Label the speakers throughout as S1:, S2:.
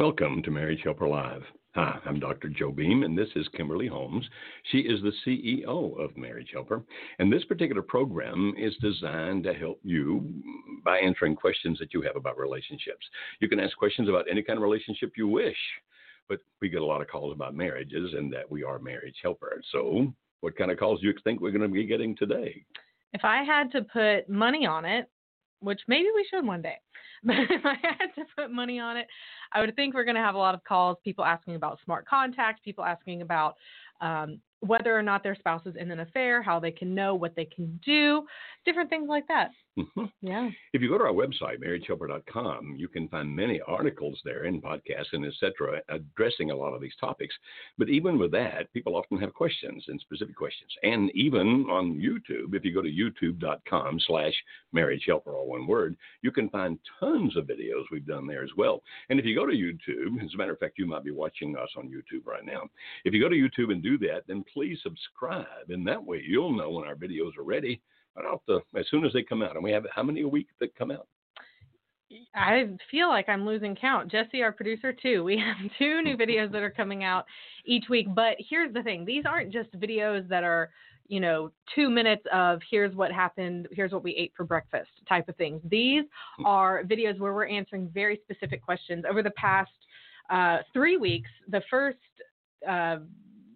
S1: Welcome to Marriage Helper Live. Hi, I'm Dr. Joe Beam, and this is Kimberly Holmes. She is the CEO of Marriage Helper, and this particular program is designed to help you by answering questions that you have about relationships. You can ask questions about any kind of relationship you wish, but we get a lot of calls about marriages and that we are marriage helper. So, what kind of calls do you think we're going to be getting today?
S2: If I had to put money on it, which maybe we should one day. But if I had to put money on it, I would think we're going to have a lot of calls, people asking about smart contacts, people asking about um, whether or not their spouse is in an affair, how they can know what they can do, different things like that.
S1: Mm-hmm.
S2: Yeah.
S1: If you go to our website, marriagehelper.com, you can find many articles there and podcasts and etc. addressing a lot of these topics. But even with that, people often have questions and specific questions. And even on YouTube, if you go to youtube.com slash marriagehelper, all one word, you can find tons of videos we've done there as well. And if you go to YouTube, as a matter of fact, you might be watching us on YouTube right now. If you go to YouTube and do that, then please subscribe. And that way you'll know when our videos are ready right off the as soon as they come out. And we have how many a week that come out?
S2: I feel like I'm losing count. Jesse, our producer, too. We have two new videos that are coming out each week. But here's the thing these aren't just videos that are, you know, two minutes of here's what happened, here's what we ate for breakfast type of things. These are videos where we're answering very specific questions. Over the past uh, three weeks, the first uh,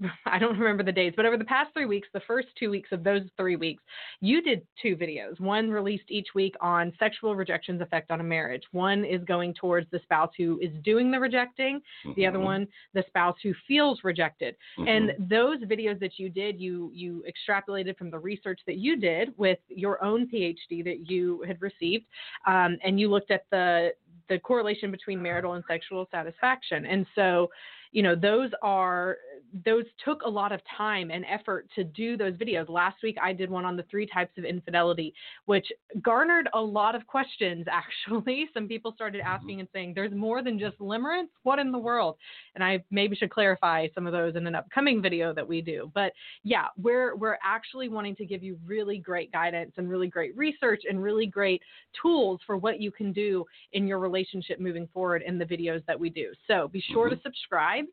S2: I don't remember the dates, but over the past three weeks, the first two weeks of those three weeks, you did two videos. One released each week on sexual rejection's effect on a marriage. One is going towards the spouse who is doing the rejecting, mm-hmm. the other mm-hmm. one, the spouse who feels rejected. Mm-hmm. And those videos that you did, you you extrapolated from the research that you did with your own PhD that you had received, um, and you looked at the the correlation between marital and sexual satisfaction. And so you know those are those took a lot of time and effort to do those videos. Last week i did one on the three types of infidelity which garnered a lot of questions actually. Some people started mm-hmm. asking and saying there's more than just limerence? What in the world? And i maybe should clarify some of those in an upcoming video that we do. But yeah we're we're actually wanting to give you really great guidance and really great research and really great tools for what you can do in your relationship moving forward in the videos that we do. So be sure mm-hmm. to subscribe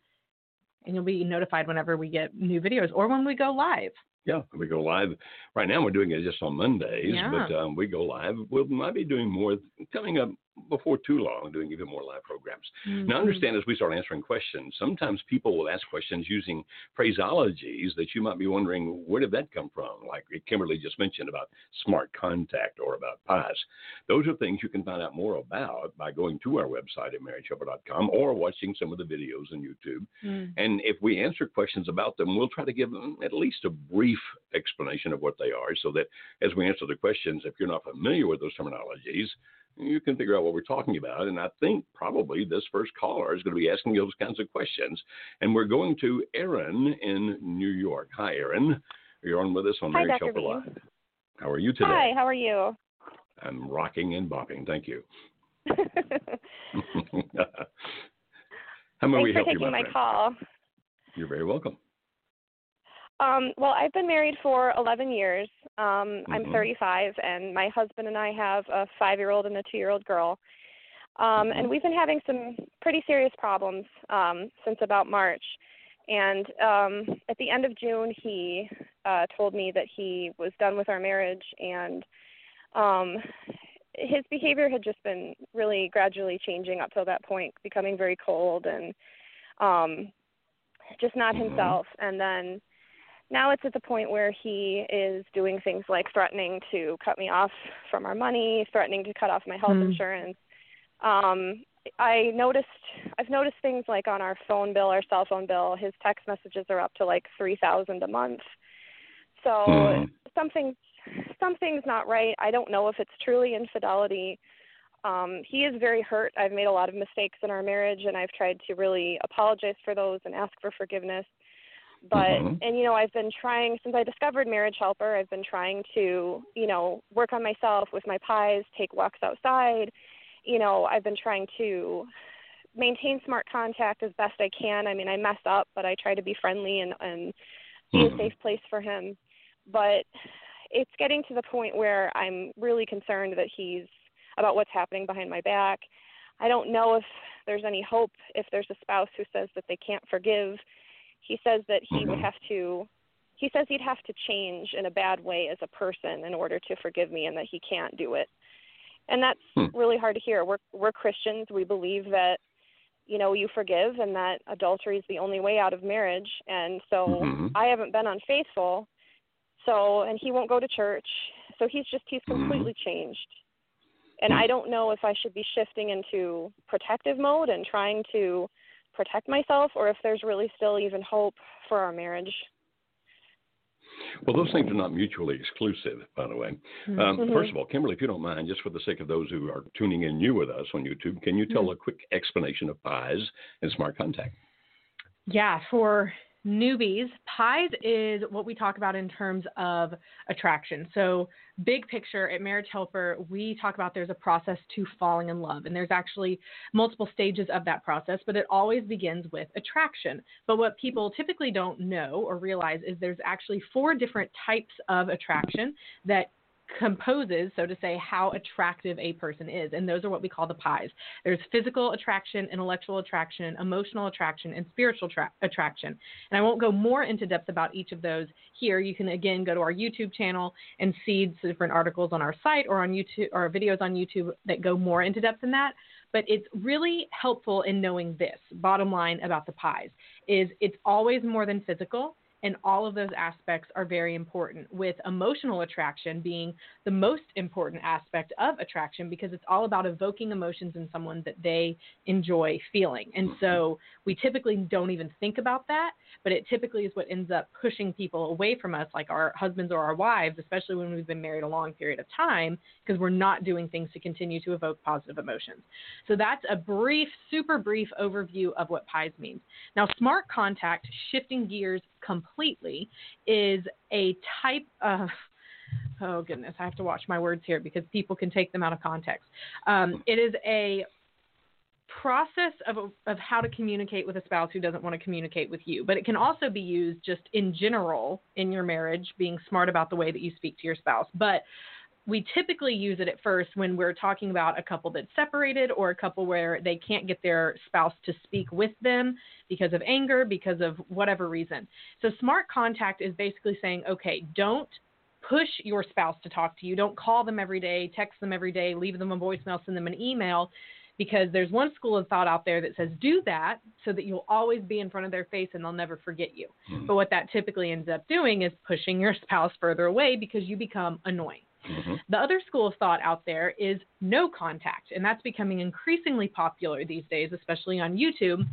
S2: and you'll be notified whenever we get new videos or when we go live.
S1: Yeah, we go live. Right now, we're doing it just on Mondays,
S2: yeah.
S1: but um, we go live. we'll might be doing more coming up before too long doing even more live programs. Mm-hmm. Now, understand as we start answering questions, sometimes people will ask questions using phraseologies that you might be wondering, where did that come from? Like Kimberly just mentioned about smart contact or about pies. Those are things you can find out more about by going to our website at marriagehelper.com or watching some of the videos on YouTube. Mm. And if we answer questions about them, we'll try to give them at least a brief explanation of what they are so that as we answer the questions, if you're not familiar with those terminologies, you can figure out what we're talking about. And I think probably this first caller is going to be asking those kinds of questions. And we're going to Erin in New York. Hi, Erin. You're on with us on
S3: Hi, Dr.
S1: Helper Live. How are you today?
S3: Hi, how are you?
S1: I'm rocking and bopping. Thank you. how may
S3: Thanks
S1: we help
S3: for taking
S1: you,
S3: my,
S1: my
S3: call.
S1: You're very welcome.
S3: Um, well, I've been married for 11 years. Um,
S1: mm-hmm.
S3: I'm 35, and my husband and I have a five year old and a two year old girl. Um,
S1: mm-hmm.
S3: And we've been having some pretty serious problems um, since about March. And um, at the end of June, he uh, told me that he was done with our marriage, and um, his behavior had just been really gradually changing up till that point, becoming very cold and um, just not
S1: mm-hmm.
S3: himself. And then now it's at the point where he is doing things like threatening to cut me off from our money, threatening to cut off my health
S2: mm.
S3: insurance. Um, I noticed I've noticed things like on our phone bill, our cell phone bill, his text messages are up to like three thousand a month. So
S1: mm.
S3: something something's not right. I don't know if it's truly infidelity. Um, he is very hurt. I've made a lot of mistakes in our marriage, and I've tried to really apologize for those and ask for forgiveness. But
S1: Mhm.
S3: and you know, I've been trying since I discovered Marriage Helper. I've been trying to you know work on myself with my pies, take walks outside. You know, I've been trying to maintain smart contact as best I can. I mean, I mess up, but I try to be friendly and and be
S1: Mhm.
S3: a safe place for him. But it's getting to the point where I'm really concerned that he's about what's happening behind my back. I don't know if there's any hope if there's a spouse who says that they can't forgive. He says that he would
S1: Mhm.
S3: have to he says he'd have to change in a bad way as a person in order to forgive me and that he can't do it. And that's
S1: Hmm.
S3: really hard to hear. We're we're Christians. We believe that you know, you forgive and that adultery is the only way out of marriage. And so
S1: Mhm.
S3: I haven't been unfaithful. So, and he won't go to church. So he's just, he's
S1: Mhm.
S3: completely changed. And
S1: Hmm.
S3: I don't know if I should be shifting into protective mode and trying to protect myself or if there's really still even hope for our marriage.
S1: Well, those things are not mutually exclusive, by the way. Um,
S3: Mhm.
S1: First of all, Kimberly, if you don't mind, just for the sake of those who are tuning in new with us on YouTube, can you tell
S2: Mhm.
S1: a quick explanation of pies and smart contact?
S2: Yeah, for newbies, pies is what we talk about in terms of attraction. So, big picture at Marriage Helper, we talk about there's a process to falling in love, and there's actually multiple stages of that process, but it always begins with attraction. But what people typically don't know or realize is there's actually four different types of attraction that composes, so to say, how attractive a person is. And those are what we call the pies. There's physical attraction, intellectual attraction, emotional attraction, and spiritual tra- attraction. And I won't go more into depth about each of those here. You can again go to our YouTube channel and see different articles on our site or on YouTube or videos on YouTube that go more into depth in that. But it's really helpful in knowing this. Bottom line about the pies is it's always more than physical and all of those aspects are very important with emotional attraction being the most important aspect of attraction because it's all about evoking emotions in someone that they enjoy feeling. And mm-hmm. so we typically don't even think about that but it typically is what ends up pushing people away from us like our husbands or our wives especially when we've been married a long period of time because we're not doing things to continue to evoke positive emotions. So that's a brief super brief overview of what pies means. Now smart contact shifting gears completely is a type of oh goodness i have to watch my words here because people can take them out of context. Um, it is a process of, of how to communicate with a spouse who doesn't want to communicate with you but it can also be used just in general in your marriage being smart about the way that you speak to your spouse. But we typically use it at first when we're talking about a couple that's separated or a couple where they can't get their spouse to speak with them because of anger, because of whatever reason. So, smart contact is basically saying, okay, don't push your spouse to talk to you. Don't call them every day, text them every day, leave them a voicemail, send them an email. Because there's one school of thought out there that says do that so that you'll always be in front of their face and they'll never forget you.
S1: Mhm.
S2: But what that typically ends up doing is pushing your spouse further away because you become annoying.
S1: Mhm.
S2: The other school of thought out there is no contact, and that's becoming increasingly popular these days, especially on YouTube,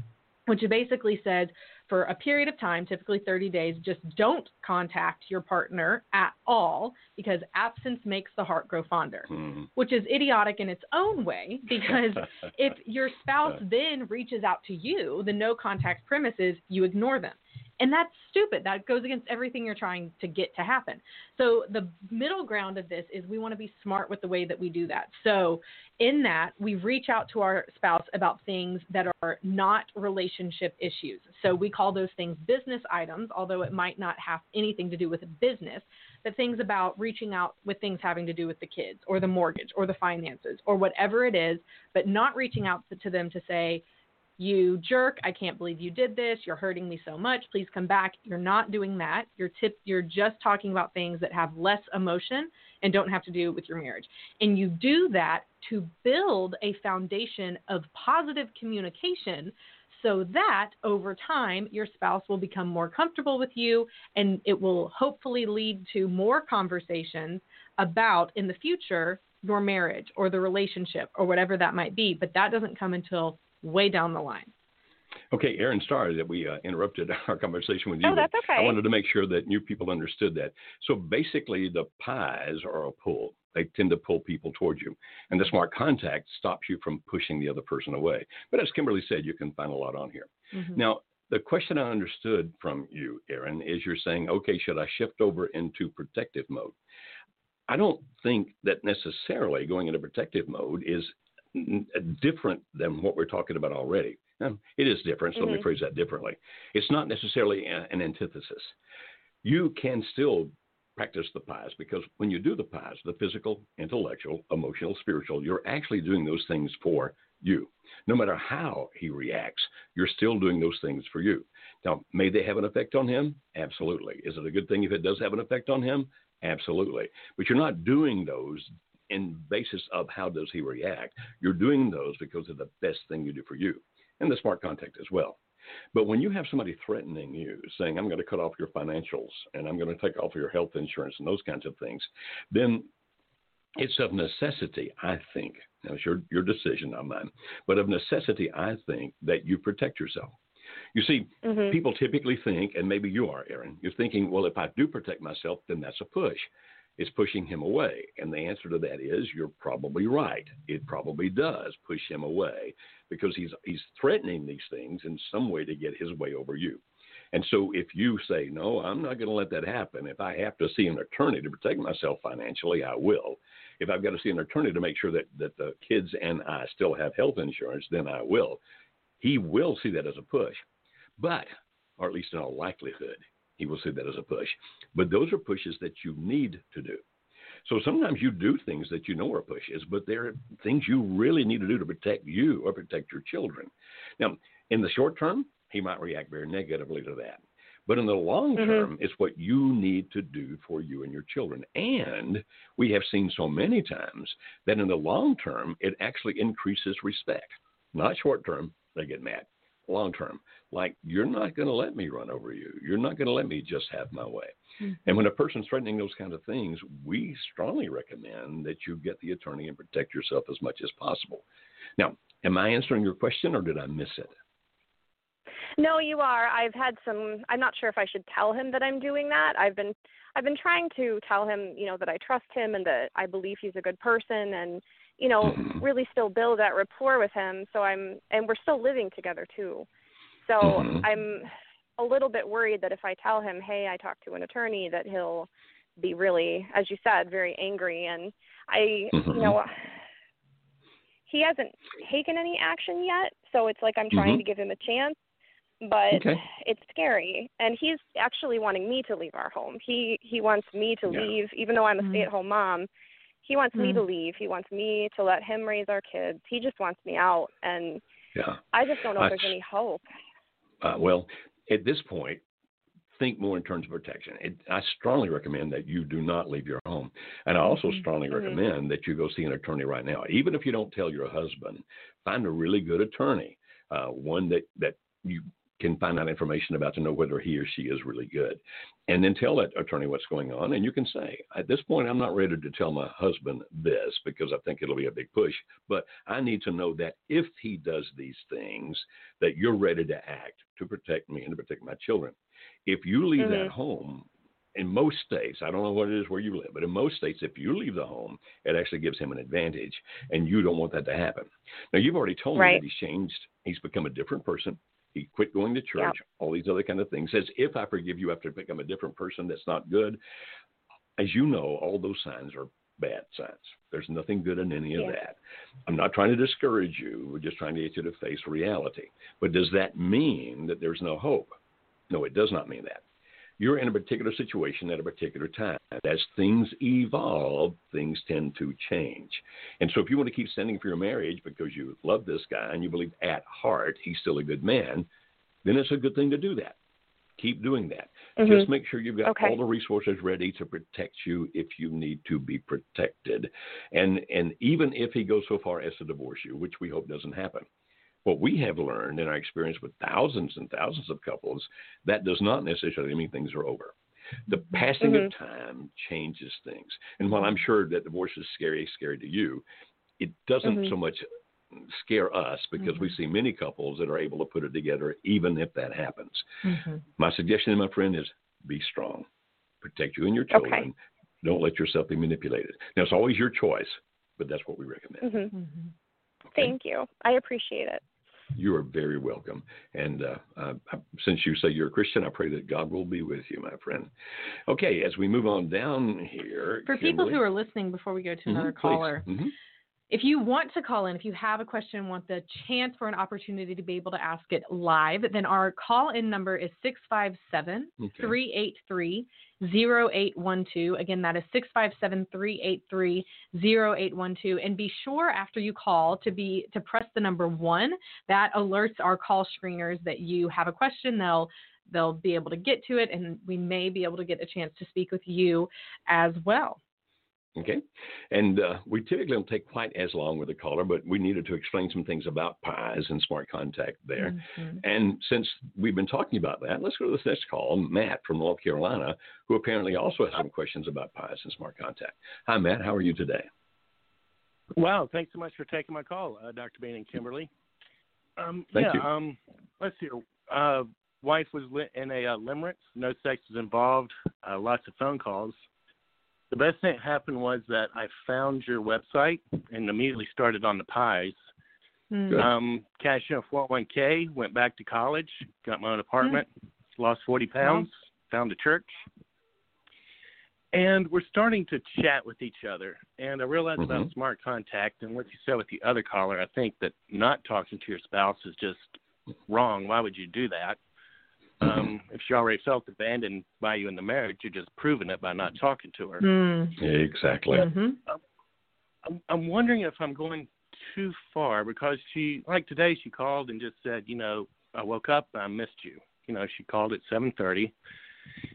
S2: which basically says for a period of time, typically 30 days, just don't contact your partner at all because absence makes the heart grow fonder,
S1: Mhm.
S2: which is idiotic in its own way because if your spouse then reaches out to you, the no contact premise is you ignore them. And that's stupid. That goes against everything you're trying to get to happen. So the middle ground of this is we want to be smart with the way that we do that. So in that, we reach out to our spouse about things that are not relationship issues. So we call those things business items, although it might not have anything to do with business, but things about reaching out with things having to do with the kids or the mortgage or the finances or whatever it is, but not reaching out to them to say, you jerk, I can't believe you did this. You're hurting me so much. Please come back. You're not doing that. You're tip you're just talking about things that have less emotion and don't have to do with your marriage. And you do that to build a foundation of positive communication so that over time your spouse will become more comfortable with you and it will hopefully lead to more conversations about in the future your marriage or the relationship or whatever that might be. But that doesn't come until way down the line.
S1: Okay, Erin, sorry that we uh, interrupted our conversation with you.
S3: Oh, that's okay.
S1: I wanted to make sure that new people understood that. So basically, the pies are a pull. They tend to pull people towards you. And the smart contact stops you from pushing the other person away. But as Kimberly said, you can find a lot on here.
S2: Mhm.
S1: Now, the question I understood from you, Erin, is you're saying, okay, should I shift over into protective mode? I don't think that necessarily going into protective mode is different than what we're talking about already. It is different, so let me
S3: Mhm.
S1: phrase that differently. It's not necessarily an antithesis. You can still practice the pies because when you do the pies, the physical, intellectual, emotional, spiritual, you're actually doing those things for you. No matter how he reacts, you're still doing those things for you. Now, may they have an effect on him? Absolutely. Is it a good thing if it does have an effect on him? Absolutely. But you're not doing those in basis of how does he react. You're doing those because of the best thing you do for you and the smart contact as well. But when you have somebody threatening you, saying, I'm going to cut off your financials and I'm going to take off your health insurance and those kinds of things, then it's of necessity, I think. Now, it's your, your decision, not mine. But of necessity, I think that you protect yourself. You see,
S3: Mhm.
S1: people typically think, and maybe you are, Erin, you're thinking, well, if I do protect myself, then that's a push. It's pushing him away. And the answer to that is you're probably right. It probably does push him away because he's he's threatening these things in some way to get his way over you. And so if you say, no, I'm not going to let that happen. If I have to see an attorney to protect myself financially, I will. If I've got to see an attorney to make sure that, that the kids and I still have health insurance, then I will. He will see that as a push. But, or at least in all likelihood, he will see that as a push. But those are pushes that you need to do. So sometimes you do things that you know are pushes, but they're things you really need to do to protect you or protect your children. Now, in the short term, he might react very negatively to that. But in the long
S3: Mhm.
S1: term, it's what you need to do for you and your children. And we have seen so many times that in the long term, it actually increases respect. Not short term, they get mad. Long term, like, you're not going to let me run over you. You're not going to let me just have my way. And when a person's threatening those kind of things, we strongly recommend that you get the attorney and protect yourself as much as possible. Now, am I answering your question or did I miss it?
S3: No, you are. I've had some I'm not sure if I should tell him that I'm doing that. I've been I've been trying to tell him, you know, that I trust him and that I believe he's a good person and, you know,
S1: Mhm.
S3: really still build that rapport with him. So I'm and we're still living together too. So
S1: Mhm.
S3: I'm a little bit worried that if I tell him, "Hey, I talked to an attorney," that he'll be really, as you said, very angry and I,
S1: Mhm.
S3: you know, he hasn't taken any action yet, so it's like I'm trying
S1: Mhm.
S3: to give him a chance but
S1: Okay.
S3: it's scary and he's actually wanting me to leave our home he he wants me to
S1: Yeah.
S3: leave even though i'm a
S2: Mm.
S3: stay at home mom he wants me to leave he wants me to let him raise our kids he just wants me out and
S1: Yeah.
S3: i just don't know if
S1: That's-
S3: there's any hope
S1: Uh, well, at this point, think more in terms of protection. It, I strongly recommend that you do not leave your home. And I also
S2: Mhm.
S1: strongly
S3: Mhm.
S1: recommend that you go see an attorney right now. Even if you don't tell your husband, find a really good attorney, uh, one that, that you can find out information about to know whether he or she is really good. And then tell that attorney what's going on. And you can say, at this point, I'm not ready to tell my husband this because I think it'll be a big push. But I need to know that if he does these things, that you're ready to act to protect me and to protect my children. If you leave that
S3: Mhm.
S1: home, in most states, I don't know what it is where you live, but in most states, if you leave the home, it actually gives him an advantage, and you don't want that to happen. Now, you've already told me that he's changed. He's become a different person. He quit going to church, all these other kind of things. Says, if I forgive you after become a different person, that's not good. As you know, all those signs are bad signs. There's nothing good in any of that. I'm not trying to discourage you. We're just trying to get you to face reality. But does that mean that there's no hope? No, it does not mean that. You're in a particular situation at a particular time. As things evolve, things tend to change. And so if you want to keep standing for your marriage because you love this guy and you believe at heart he's still a good man, then it's a good thing to do that. Keep doing that.
S3: Mhm.
S1: Just make sure you've got
S3: Okay.
S1: all the resources ready to protect you if you need to be protected. And and even if he goes so far as to divorce you, which we hope doesn't happen. What we have learned in our experience with thousands and thousands of couples, that does not necessarily mean things are over. The passing of time changes things. And while I'm sure that divorce is scary, scary to you, it doesn't
S3: Mhm.
S1: so much scare us because
S2: Mm-hmm.
S1: we see many couples that are able to put it together even if that happens.
S2: Mhm.
S1: My suggestion, my friend, is be strong. Protect you and your
S3: Okay.
S1: children. Don't let yourself be manipulated. Now, it's always your choice, but that's what we recommend.
S3: hmm
S2: Mhm.
S1: Okay?
S3: Thank you. I appreciate it.
S1: You are very welcome. And uh, uh, since you say you're a Christian, I pray that God will be with you, my friend. Okay, as we move on down here.
S2: For people who are listening, before we go to another
S1: Mhm, please.
S2: caller,
S1: Mhm.
S2: If you want to call in, if you have a question, want the chance for an opportunity to be able to ask it live, then our call in number is 657 383 0812. Again, that is 657 383 0812. And be sure after you call to be to press the number one. That alerts our call screeners that you have a question. They'll they'll be able to get to it and we may be able to get a chance to speak with you as well.
S1: Okay. And uh, we typically don't take quite as long with a caller, but we needed to explain some things about pies and smart contact there.
S2: Mhm.
S1: And since we've been talking about that, let's go to this next call. Matt from North Carolina, who apparently also has some questions about pies and smart contact. Hi, Matt. How are you today?
S4: Wow, thanks so much for taking my call, uh, Dr. Beam and Kimberly. Um,
S1: Thank
S4: yeah,
S1: you.
S4: Um, let's see. Uh, wife was in a uh, limerence. No sex was involved. Uh, lots of phone calls. The best thing that happened was that I found your website and immediately started on the pies.
S2: Mm.
S1: Good.
S4: Um, cashed in a 401k, went back to college, got my own apartment, lost 40 pounds, found a church. And we're starting to chat with each other. And I realized about
S1: Mhm.
S4: smart contact and what you said with the other caller. I think that not talking to your spouse is just wrong. Why would you do that? Um, if she already felt abandoned by you in the marriage, you're just proving it by not talking to her.
S2: Mm.
S1: Exactly.
S2: Mhm.
S4: I'm, I'm wondering if I'm going too far because she, like today, she called and just said, you know, I woke up, I missed you. You know, she called at 7:30,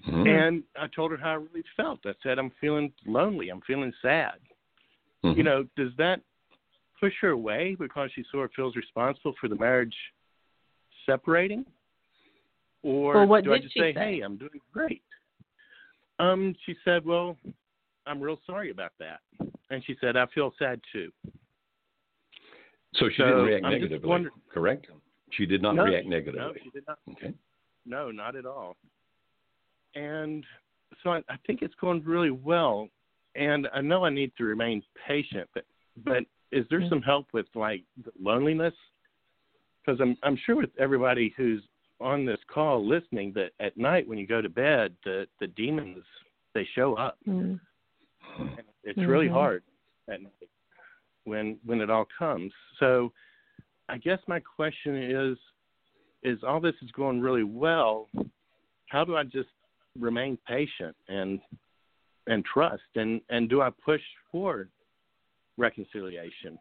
S1: Mhm.
S4: and I told her how I really felt. I said, I'm feeling lonely, I'm feeling sad.
S1: Mhm.
S4: You know, does that push her away because she sort of feels responsible for the marriage separating? Or
S2: Well, what
S4: do I just
S2: she
S4: say,
S2: say?
S4: hey, I'm doing great? Um, she said, well, I'm real sorry about that. And she said, I feel sad too.
S1: so she
S4: so
S1: didn't react
S4: I'm
S1: negatively, correct? She did not
S4: No,
S1: react
S4: No,
S1: negatively.
S4: she did not.
S1: Okay.
S4: No, not at all. And so I, I think it's going really well. And I know I need to remain patient, but but is there
S2: Mhm.
S4: some help with like loneliness? Because I'm I'm sure with everybody who's on this call listening that at night when you go to bed, the the demons they show up.
S2: Mm.
S4: It's really
S2: Mhm.
S4: hard at night when when it all comes. So I guess my question is is all this is going really well, how do I just remain patient and and trust and and do I push for reconciliation?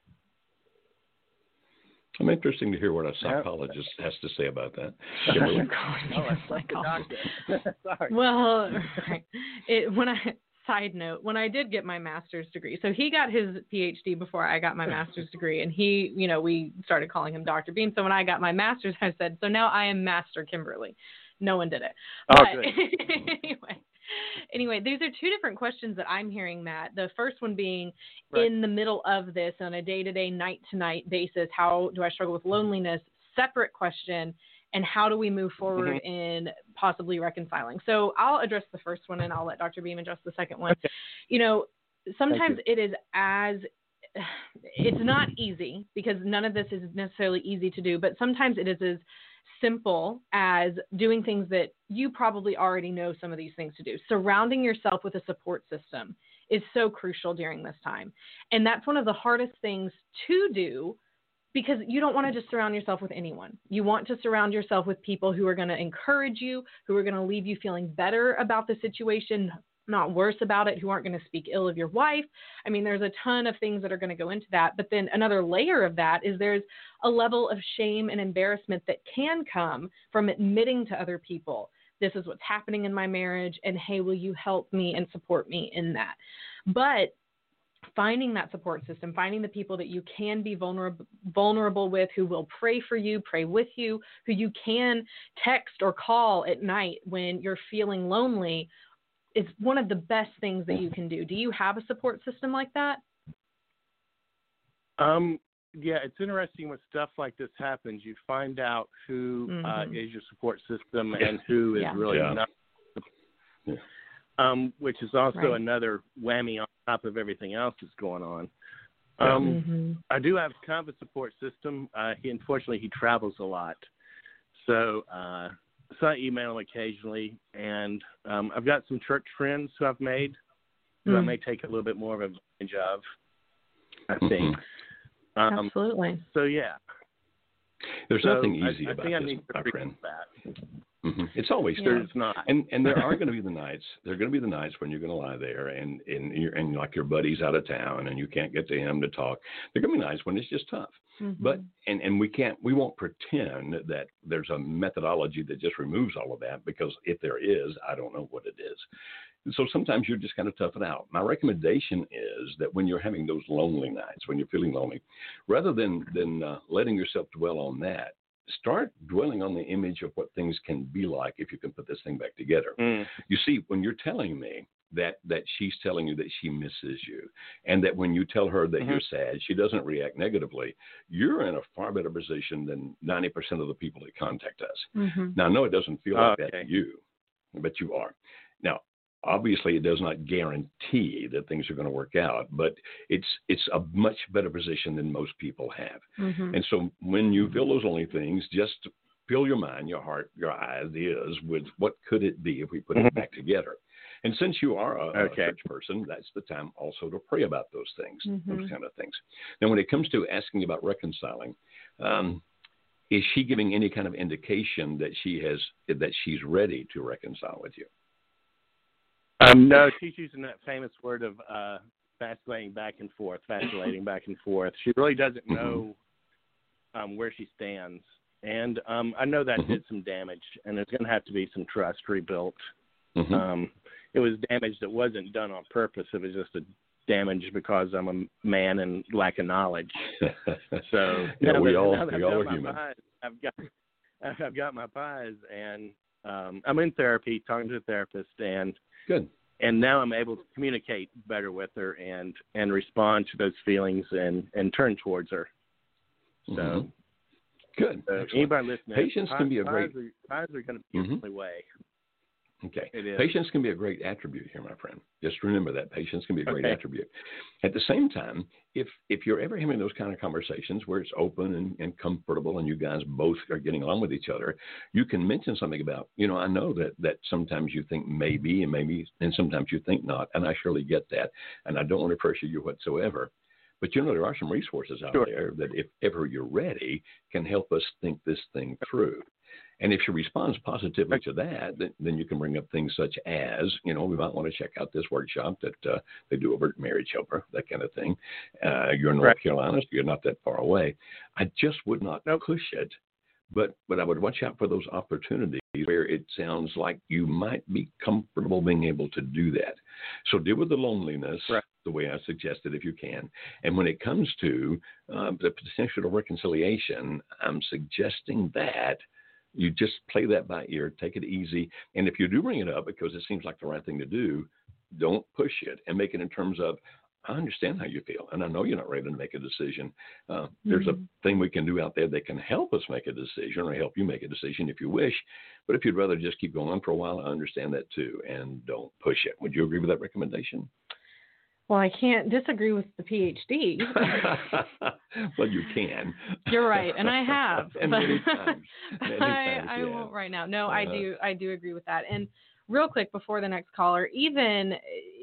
S1: I'm interested to hear what a psychologist has to say about that.
S2: Oh,
S1: Kimberly?
S2: God, you're
S4: I
S2: like,
S4: the doctor. Sorry.
S2: Well, right. it, when I side note, when I did get my master's degree, so he got his PhD before I got my master's degree, and he, you know, we started calling him Dr. Beam. So when I got my master's, I said, so now I am Master Kimberly. No one did it.
S4: Oh,
S2: But
S4: good.
S2: anyway, anyway, these are two different questions that I'm hearing, Matt. The first one being
S4: Right.
S2: in the middle of this on a day to day, night to night basis, how do I struggle with loneliness? Separate question. And how do we move forward
S4: Mm-hmm.
S2: in possibly reconciling? So I'll address the first one and I'll let Dr. Beam address the second one.
S4: Okay.
S2: You know, sometimes it is as it's not easy because none of this is necessarily easy to do, but sometimes it is as simple as doing things that you probably already know some of these things to do. Surrounding yourself with a support system is so crucial during this time. And that's one of the hardest things to do because you don't want to just surround yourself with anyone. You want to surround yourself with people who are going to encourage you, who are going to leave you feeling better about the situation, not worse about it, who aren't going to speak ill of your wife. I mean, there's a ton of things that are going to go into that. But then another layer of that is there's a level of shame and embarrassment that can come from admitting to other people, this is what's happening in my marriage, and hey, will you help me and support me in that? But finding that support system, finding the people that you can be vulnerable vulnerable with, who will pray for you, pray with you, who you can text or call at night when you're feeling lonely, is one of the best things that you can do. Do you have a support system like that?
S4: Um, yeah, it's interesting when stuff like this happens. You find out who uh,
S2: Mhm.
S4: is your support system and who is
S2: Yeah.
S4: really
S1: Yeah.
S4: not.
S1: Yeah.
S4: Um, which is also
S2: Right.
S4: another whammy on top of everything else that's going on.
S1: Yeah.
S4: Um,
S2: Mhm.
S4: I do have kind of a support system. Uh, he unfortunately he travels a lot, so uh, so I email him occasionally, and um, I've got some church friends who I've made who I
S2: Mm.
S4: may take a little bit more of advantage of. I
S1: Mhm.
S4: think. Um,
S2: Absolutely.
S4: so yeah,
S1: There's
S4: so
S1: nothing easy
S4: I,
S1: about
S4: think I
S1: this,
S4: need to
S1: my friend.
S4: that.
S1: hmm It's always
S2: Yeah.
S1: tough.
S4: There's not.
S1: And and there are going to be the nights. There are going to be the nights when you're going to lie there and and you're, and like your buddy's out of town and you can't get to him to talk. There are going to be nights when it's just tough.
S2: Mhm.
S1: But and and we can't we won't pretend that there's a methodology that just removes all of that because if there is, I don't know what it is. And so sometimes you're just kind of tough it out. My recommendation is that when you're having those lonely nights, when you're feeling lonely, rather than than uh, letting yourself dwell on that, start dwelling on the image of what things can be like if you can put this thing back together.
S4: Mm.
S1: You see, when you're telling me that that she's telling you that she misses you, and that when you tell her that
S4: Mhm.
S1: you're sad, she doesn't react negatively, you're in a far better position than 90% of the people that contact us.
S2: Mhm.
S1: Now, I know it doesn't feel like that to you, but you are. Now, obviously, it does not guarantee that things are going to work out, but it's it's a much better position than most people have.
S2: Mhm.
S1: And so when you feel those only things, just fill your mind, your heart, your ideas with what could it be if we put it
S4: Mhm.
S1: back together. And since you are a, a church person, that's the time also to pray about those things,
S2: Mhm.
S1: those kind of things. Now, when it comes to asking about reconciling, um, is she giving any kind of indication that she has that she's ready to reconcile with you?
S4: Um, no, she's using that famous word of uh, vacillating back and forth, vacillating back and forth. She really doesn't
S1: Mhm.
S4: know um, where she stands, and um, I know that
S1: Mhm.
S4: did some damage, and there's going to have to be some trust rebuilt.
S1: Mhm.
S4: Um, it was damage that wasn't done on purpose. It was just a damage because I'm a man and lack of knowledge. So
S1: yeah, we
S4: that-
S1: all we
S4: I've
S1: all are human.
S4: Pies, I've got I've got my pies, and um, I'm in therapy, talking to a therapist, and
S1: Good.
S4: and now I'm able to communicate better with her and and respond to those feelings and and turn towards her. So,
S1: Mhm. Good.
S4: so anybody listening,
S1: Patience can be a
S4: pies
S1: great-
S4: Are, pies are going to be
S1: Mhm.
S4: the only way.
S1: Okay. Patience can be a great attribute here, my friend. Just remember that patience can be a great
S4: Okay.
S1: attribute. At the same time, if if you're ever having those kind of conversations where it's open and, and comfortable and you guys both are getting along with each other, you can mention something about, you know, I know that that sometimes you think maybe and maybe and sometimes you think not, and I surely get that. And I don't want to pressure you whatsoever. But you know, there are some resources out
S4: Sure.
S1: there that if ever you're ready can help us think this thing through. And if she responds positively to that, then, then you can bring up things such as, you know, we might want to check out this workshop that uh, they do over at Marriage Helper, that kind of thing. Uh, you're in North
S4: Right.
S1: Carolina, so you're not that far away. I just would not
S4: Nope.
S1: push it, but but I would watch out for those opportunities where it sounds like you might be comfortable being able to do that. So deal with the loneliness
S4: Right.
S1: the way I suggested if you can. And when it comes to uh, the potential of reconciliation, I'm suggesting that you just play that by ear, take it easy. And if you do bring it up because it seems like the right thing to do, don't push it and make it in terms of, I understand how you feel, and I know you're not ready to make a decision. Uh, There's a
S2: Mhm.
S1: thing we can do out there that can help us make a decision or help you make a decision if you wish. But if you'd rather just keep going on for a while, I understand that too, and don't push it. Would you agree with that recommendation?
S2: Well, I can't disagree with the PhD.
S1: well, you can.
S2: You're right, and I have.
S1: and many times. Many
S2: I,
S1: times,
S2: I won't right now. No, I
S1: Uh-huh.
S2: do. I do agree with that. And real quick before the next caller, even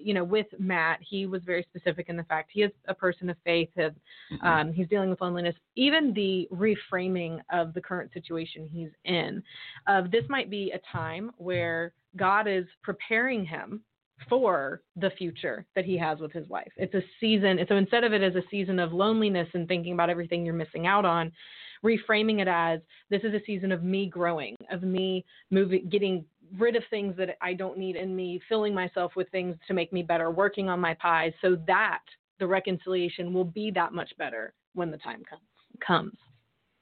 S2: you know, with Matt, he was very specific in the fact he is a person of faith.
S1: Mhm.
S2: um, he's dealing with loneliness. Even the reframing of the current situation he's in, of this might be a time where God is preparing him for the future that he has with his wife. It's a season. So instead of it as a season of loneliness and thinking about everything you're missing out on, reframing it as this is a season of me growing, of me moving, getting rid of things that I don't need in me, filling myself with things to make me better, working on my pies so that the reconciliation will be that much better when the time com- comes.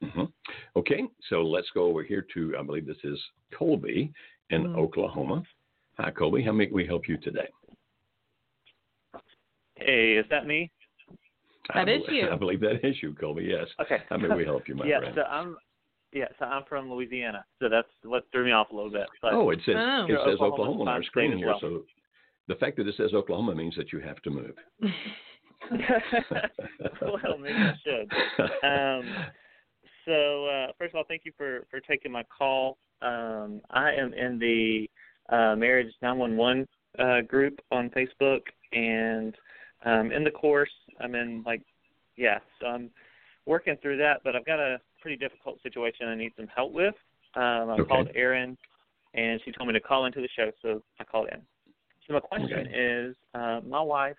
S1: Mhm. Okay, so let's go over here to, I believe this is Colby in
S2: Mm.
S1: Oklahoma. Hi, Colby. How may we help you today?
S5: Hey, is that me?
S2: That
S1: I
S2: is
S1: believe,
S2: you.
S1: I believe that is you, Colby. Yes.
S5: Okay.
S1: How may we help you, my
S5: yeah,
S1: friend?
S5: so I'm yeah, so I'm from Louisiana. So that's what threw me off a little bit. But
S1: oh, it says
S2: Oh.
S1: it says
S5: Oklahoma's
S1: Oklahoma on our screen here.
S5: well.
S1: So the fact that it says Oklahoma means that you have to move.
S5: well, maybe I should. Um, so uh, first of all, thank you for for taking my call. Um, I am in the uh, Marriage 911 uh, group on Facebook, and um, in the course, I'm in like, yeah, so I'm working through that. But I've got a pretty difficult situation I need some help with. Um, I
S1: Okay.
S5: called Erin, and she told me to call into the show, so I called in. So my question
S1: Okay.
S5: is, uh, my wife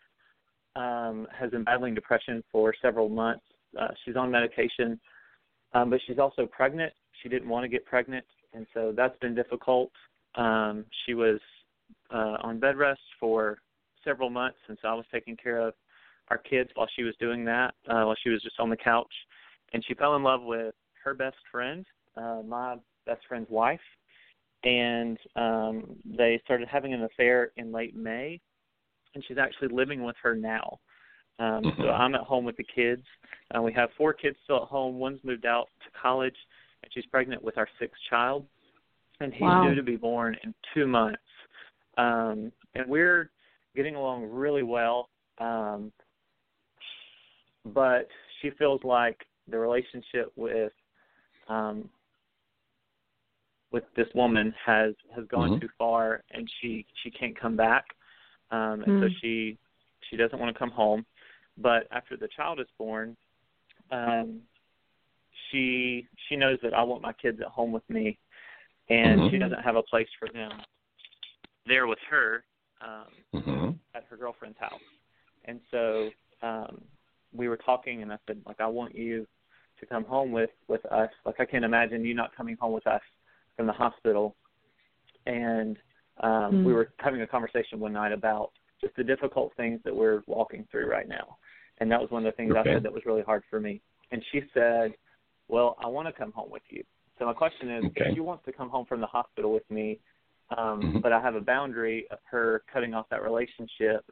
S5: um, has been battling depression for several months. Uh, she's on medication, um, but she's also pregnant. She didn't want to get pregnant, and so that's been difficult. Um, she was uh, on bed rest for several months, and so I was taking care of our kids while she was doing that, uh, while she was just on the couch. And she fell in love with her best friend, uh, my best friend's wife, and um, they started having an affair in late May and she's actually living with her now. Um, So
S1: Mhm.
S5: I'm at home with the kids. Uh, we have four kids still at home. One's moved out to college, and she's pregnant with our sixth child, and he's
S2: Wow.
S5: due to be born in two months. Um, and we're getting along really well, um, but she feels like the relationship with um, with this woman has has gone
S1: Mhm.
S5: too far, and she she can't come back um, and so
S2: Mm.
S5: she she doesn't want to come home. But after the child is born, um, she she knows that I want my kids at home with me, and
S1: Mhm.
S5: she doesn't have a place for them there with her um,
S1: hmm
S5: at her girlfriend's house. And so um, we were talking, and I said, like, I want you to come home with with us. Like, I can't imagine you not coming home with us from the hospital. And um,
S2: Mm.
S5: we were having a conversation one night about just the difficult things that we're walking through right now. And that was one of the things I
S1: Okay.
S5: said that was really hard for me. And she said, Well, I want to come home with you. So my question is,
S1: Okay.
S5: if she wants to come home from the hospital with me, um,
S1: Mhm.
S5: but I have a boundary of her cutting off that relationship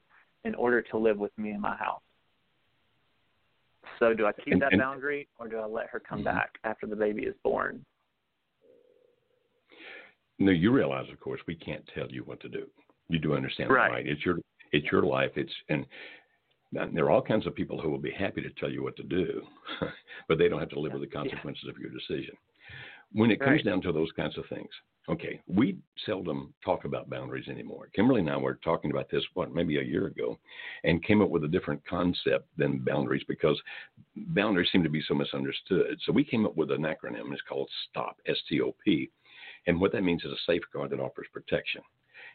S5: in order to live with me in my house. So do I keep
S1: And-
S5: that
S1: and-
S5: boundary or do I let her come
S1: Mhm.
S5: back after the baby is born?
S1: No, you realize, of course, we can't tell you what to do. You do understand, that,
S5: Right.
S1: right? It's your it's your life. It's and and there are all kinds of people who will be happy to tell you what to do, but they don't have to live with the consequences of your decision. When it comes
S5: Right.
S1: down to those kinds of things, okay, we seldom talk about boundaries anymore. Kimberly and I were talking about this what maybe a year ago, and came up with a different concept than boundaries because boundaries seem to be so misunderstood. So we came up with an acronym. It's called STOP. S T O P. And what that means is a safeguard that offers protection.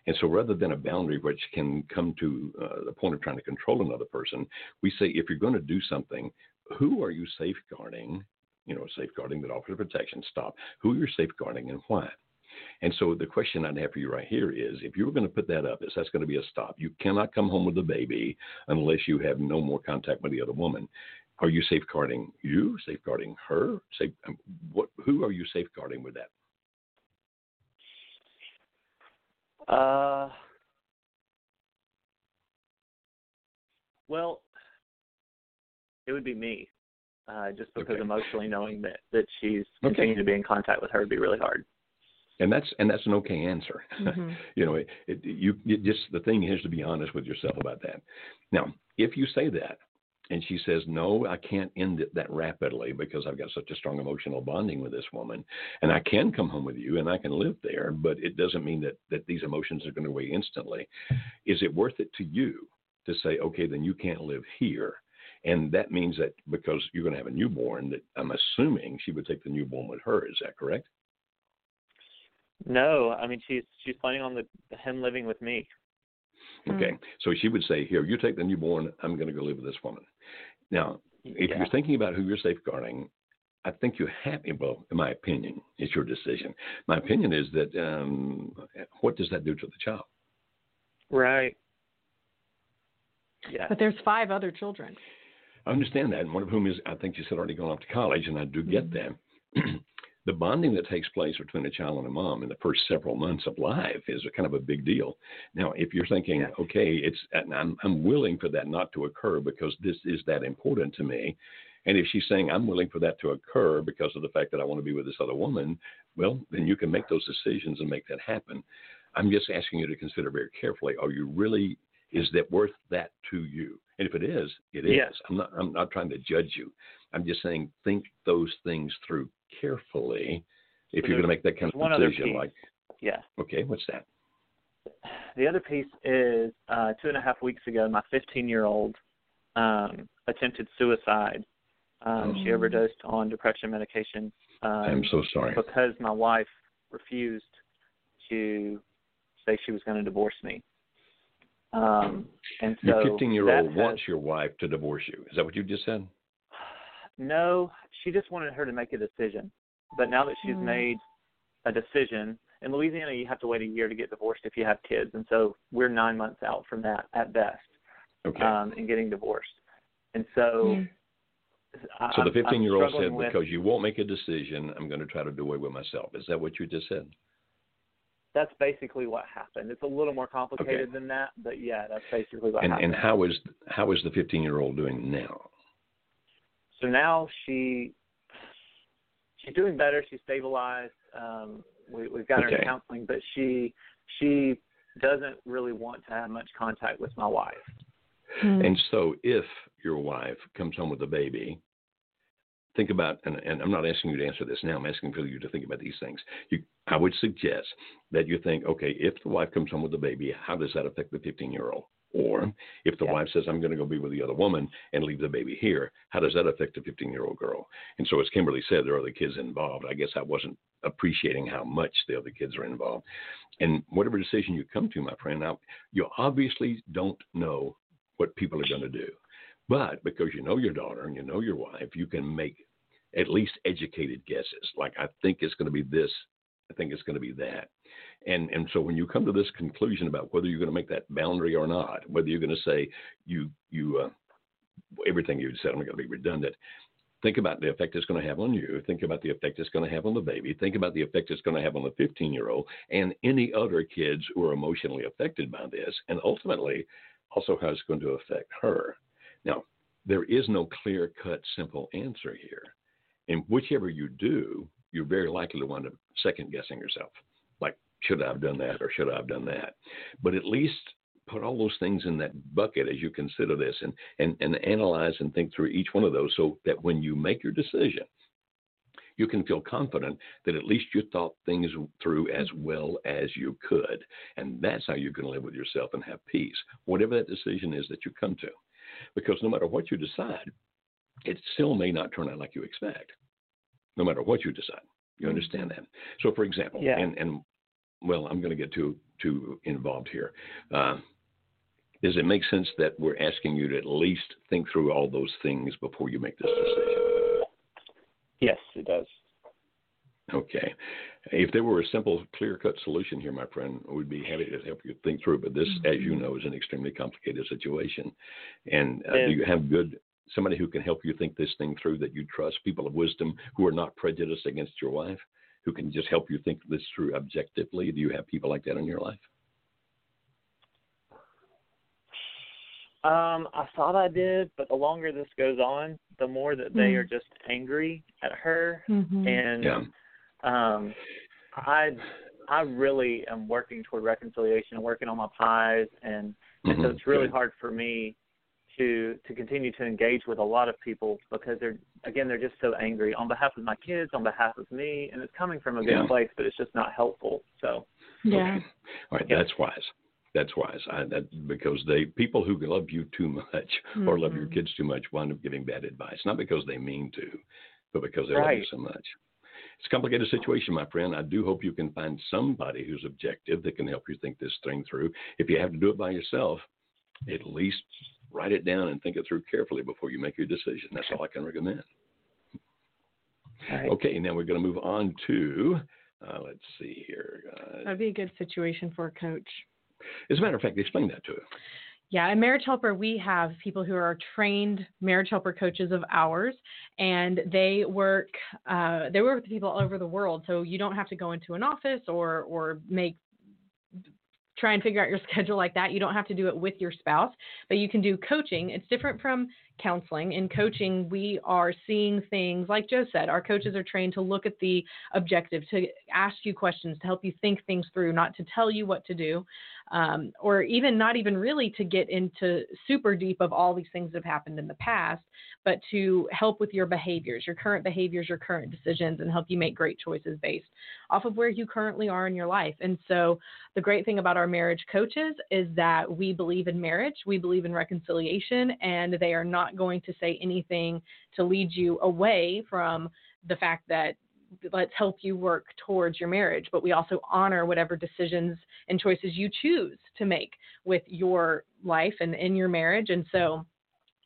S1: And so rather than a boundary which can come to uh, the point of trying to control another person, we say if you're going to do something, who are you safeguarding? You know, safeguarding that offers protection. Stop. Who you're safeguarding and why? And so the question I'd have for you right here is if you were going to put that up, is that's going to be a stop. You cannot come home with the baby unless you have no more contact with the other woman. Are you safeguarding you? Safeguarding her? Safe, um, what? Who are you safeguarding with that?
S5: Uh, well, it would be me, uh, just because
S1: Okay.
S5: emotionally knowing that that she's
S1: Okay.
S5: continuing to be in contact with her would be really hard.
S1: And that's and that's an okay answer.
S2: Mhm.
S1: you know, it, it, you you just the thing is to be honest with yourself about that. Now, if you say that, and she says, "No, I can't end it that rapidly because I've got such a strong emotional bonding with this woman, and I can come home with you and I can live there, but it doesn't mean that that these emotions are going to go away instantly." Is it worth it to you to say, "Okay, then you can't live here"? And that means that because you're going to have a newborn, that I'm assuming she would take the newborn with her. Is that correct?
S5: No, I mean she's she's planning on the him living with me.
S1: Okay. So she would say, Here, you take the newborn, I'm going to go live with this woman. Now, if
S5: Yeah.
S1: you're thinking about who you're safeguarding, I think you have, well, in my opinion, it's your decision. My opinion is that um, what does that do to the child?
S5: Right. Yeah.
S2: But there's five other children.
S1: I understand that, and one of whom is, I think you said, already gone off to college, and I do get mm-hmm. that. the bonding that takes place between a child and a mom in the first several months of life is a kind of a big deal. Now, if you're thinking,
S5: Yes.
S1: okay, it's I'm I'm willing for that not to occur because this is that important to me, and if she's saying I'm willing for that to occur because of the fact that I want to be with this other woman, well, then you can make those decisions and make that happen. I'm just asking you to consider very carefully: Are you really? Is that worth that to you? And if it is, it is.
S5: Yes.
S1: I'm not. I'm not trying to judge you. I'm just saying think those things through carefully. If
S5: So
S1: you're going to make that kind of decision, like,
S5: Yeah.
S1: okay, what's that?
S5: The other piece is uh, two and a half weeks ago, my 15 year old um, attempted suicide. Um, She
S1: Oh.
S5: overdosed on depression medication um,
S1: I'm so sorry.
S5: because my wife refused to say she was going to divorce me. Um, and so
S1: Your 15 year old wants
S5: has-
S1: your wife to divorce you. Is that what you just said?
S5: No, she just wanted her to make a decision. But now that she's
S2: Mm.
S5: made a decision, in Louisiana you have to wait a year to get divorced if you have kids, and so we're nine months out from that at best,
S1: Okay.
S5: um, in getting divorced. And so,
S2: Mm.
S5: I,
S1: so the 15 year old said,
S5: with-
S1: because you won't make a decision, I'm going to try to do away with myself. Is that what you just said?
S5: That's basically what happened. It's a little more complicated
S1: Okay.
S5: than that, but yeah, that's basically what
S1: And,
S5: happened.
S1: and how is how is the 15 year old doing now?
S5: so now she she's doing better. She's stabilized. Um, we, we've got her in counseling, but she she doesn't really want to have much contact with my wife.
S2: Mm.
S1: And so, if your wife comes home with a baby, think about, and, and I'm not asking you to answer this now, I'm asking for you to think about these things. You, I would suggest that you think, okay, if the wife comes home with a baby, how does that affect the 15 year old? Or if the
S5: Yeah.
S1: wife says, I'm going to go be with the other woman and leave the baby here, how does that affect the 15 year old girl? And so, as Kimberly said, there are other kids involved. I guess I wasn't appreciating how much the other kids are involved. And whatever decision you come to, my friend, now, you obviously don't know what people are going to do. But because you know your daughter and you know your wife, you can make at least educated guesses. Like, I think it's going to be this, I think it's going to be that. And and so when you come to this conclusion about whether you're going to make that boundary or not, whether you're going to say you you uh, everything you said, I'm going to be redundant. Think about the effect it's going to have on you. Think about the effect it's going to have on the baby. Think about the effect it's going to have on the 15 year old and any other kids who are emotionally affected by this, and ultimately also how it's going to affect her. There is no clear cut, simple answer here. And whichever you do, you're very likely to wind up second guessing yourself. Like, should I have done that or should I have done that? But at least put all those things in that bucket as you consider this and, and, and analyze and think through each one of those so that when you make your decision, you can feel confident that at least you thought things through as well as you could. And that's how you can live with yourself and have peace, whatever that decision is that you come to. Because no matter what you decide, it still may not turn out like you expect, no matter what you decide. You understand that? So, for example,
S5: Yeah.
S1: and, and well, I'm going to get too too involved here. Uh, does it make sense that we're asking you to at least think through all those things before you make this decision?
S5: Yes, it does.
S1: Okay. If there were a simple, clear cut solution here, my friend, we'd be happy to help you think through. But this, as you know, is an extremely complicated situation. And uh, do you have good somebody who can help you think this thing through that you trust, people of wisdom who are not prejudiced against your wife, who can just help you think this through objectively? Do you have people like that in your life?
S5: Um, I thought I did, but the longer this goes on, the more that they
S2: Mm.
S5: are just angry at her,
S2: Mhm.
S5: and
S1: Yeah.
S5: Um, I I really am working toward reconciliation and working on my pies, and, and so
S1: Mhm.
S5: it's really hard for me to to continue to engage with a lot of people because they're again they're just so angry on behalf of my kids, on behalf of me, and it's coming from a good
S1: Yeah.
S5: place, but it's just not helpful. So
S2: Yeah.
S1: Okay. All right,
S5: Yeah.
S1: that's wise. That's wise. I, that because they people who love you too much or love your
S2: Mhm.
S1: kids too much wind up giving bad advice, not because they mean to, but because they love you so much. It's a complicated situation, my friend. I do hope you can find somebody who's objective that can help you think this thing through. If you have to do it by yourself, at least write it down and think it through carefully before you make your decision. That's all I can recommend.
S5: right.
S1: Okay, now we're going to move on to, uh, let's see here. Uh,
S2: That'd be a good situation for a coach.
S1: as a matter of fact, explain that to her.
S2: Yeah, and Marriage Helper, we have people who are trained Marriage Helper coaches of ours, and they work uh, they work with people all over the world. So you don't have to go into an office or or make try and figure out your schedule like that. You don't have to do it with your spouse, but you can do coaching. It's different from counseling. In coaching, we are seeing things like Joe said, our coaches are trained to look at the objective, to ask you questions, to help you think things through, not to tell you what to do um, or even not even really to get into super deep of all these things that have happened in the past, but to help with your behaviors, your current behaviors, your current decisions, and help you make great choices based off of where you currently are in your life. And so, the great thing about our marriage coaches is that we believe in marriage, we believe in reconciliation, and they are not going to say anything to lead you away from the fact that let's help you work towards your marriage, but we also honor whatever decisions and choices you choose to make with your life and in your marriage. And so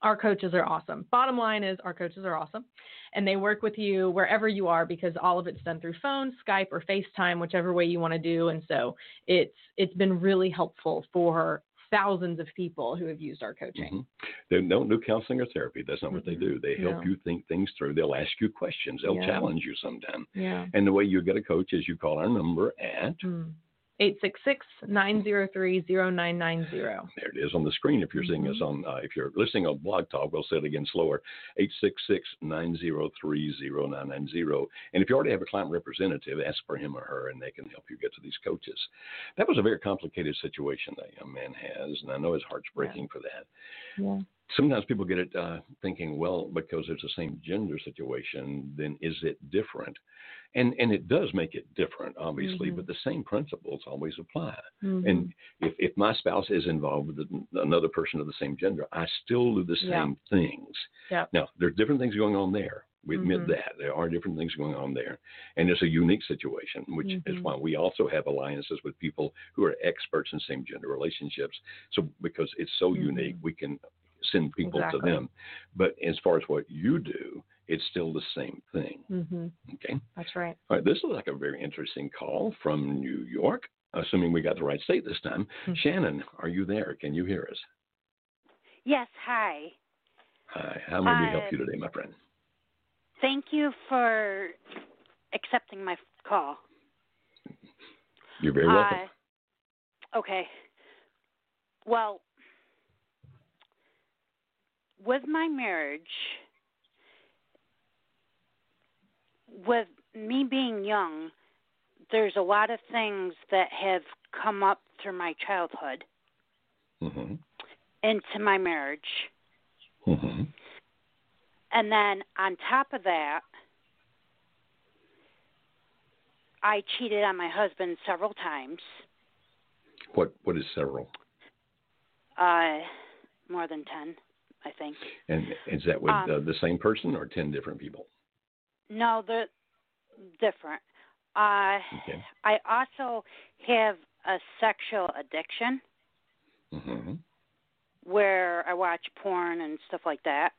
S2: our coaches are awesome. Bottom line is our coaches are awesome and they work with you wherever you are because all of it's done through phone, Skype or FaceTime, whichever way you want to do. And so it's it's been really helpful for thousands of people who have used our coaching. Mm-hmm.
S1: They don't do counseling or therapy. That's not mm-hmm. what they do. They help you think things through. They'll ask you questions. They'll yeah. challenge you sometime.
S2: Yeah.
S1: And the way you get a coach is you call our number at
S2: mm. 866 903 0990. There
S1: it is on the screen. If you're mm-hmm. seeing us on, uh, if you're listening on Blog Talk, we'll say it again slower 866 903 0990. And if you already have a client representative, ask for him or her and they can help you get to these coaches. That was a very complicated situation that young man has, and I know his heart's breaking
S2: yeah.
S1: for that.
S2: Yeah
S1: sometimes people get it uh, thinking, well, because it's the same gender situation, then is it different? And and it does make it different, obviously, mm-hmm. but the same principles always apply.
S2: Mm-hmm.
S1: And if, if my spouse is involved with another person of the same gender, I still do the same
S2: yeah.
S1: things.
S2: Yeah.
S1: Now, there's different things going on there. We admit
S2: mm-hmm.
S1: that there are different things going on there, and it's a unique situation, which is
S2: Mm-hmm.
S1: why we also have alliances with people who are experts in same gender relationships. So because it's so unique, we can send people
S2: exactly.
S1: to them. But as far as what you do, it's still the same thing.
S2: Mm-hmm.
S1: Okay.
S2: That's right.
S1: All right. This is like a very interesting call from New York, assuming we got the right state this time.
S2: Mm-hmm.
S1: Shannon, are you there? Can you hear us?
S6: Yes. Hi.
S1: Hi. How may we help you today, my friend?
S6: Thank you for accepting my call.
S1: You're very welcome.
S6: Uh, okay. Well, with my marriage, with me being young, there's a lot of things that have come up through my childhood
S1: mm-hmm.
S6: into my marriage.
S1: Mm-hmm.
S6: And then on top of that, I cheated on my husband several times.
S1: What what is several?
S6: Uh, more than ten. I think.
S1: And is that with
S6: um,
S1: uh, the same person or 10 different people?
S6: No, they're different. Uh,
S1: okay.
S6: I also have a sexual addiction
S1: mm-hmm.
S6: where I watch porn and stuff like that.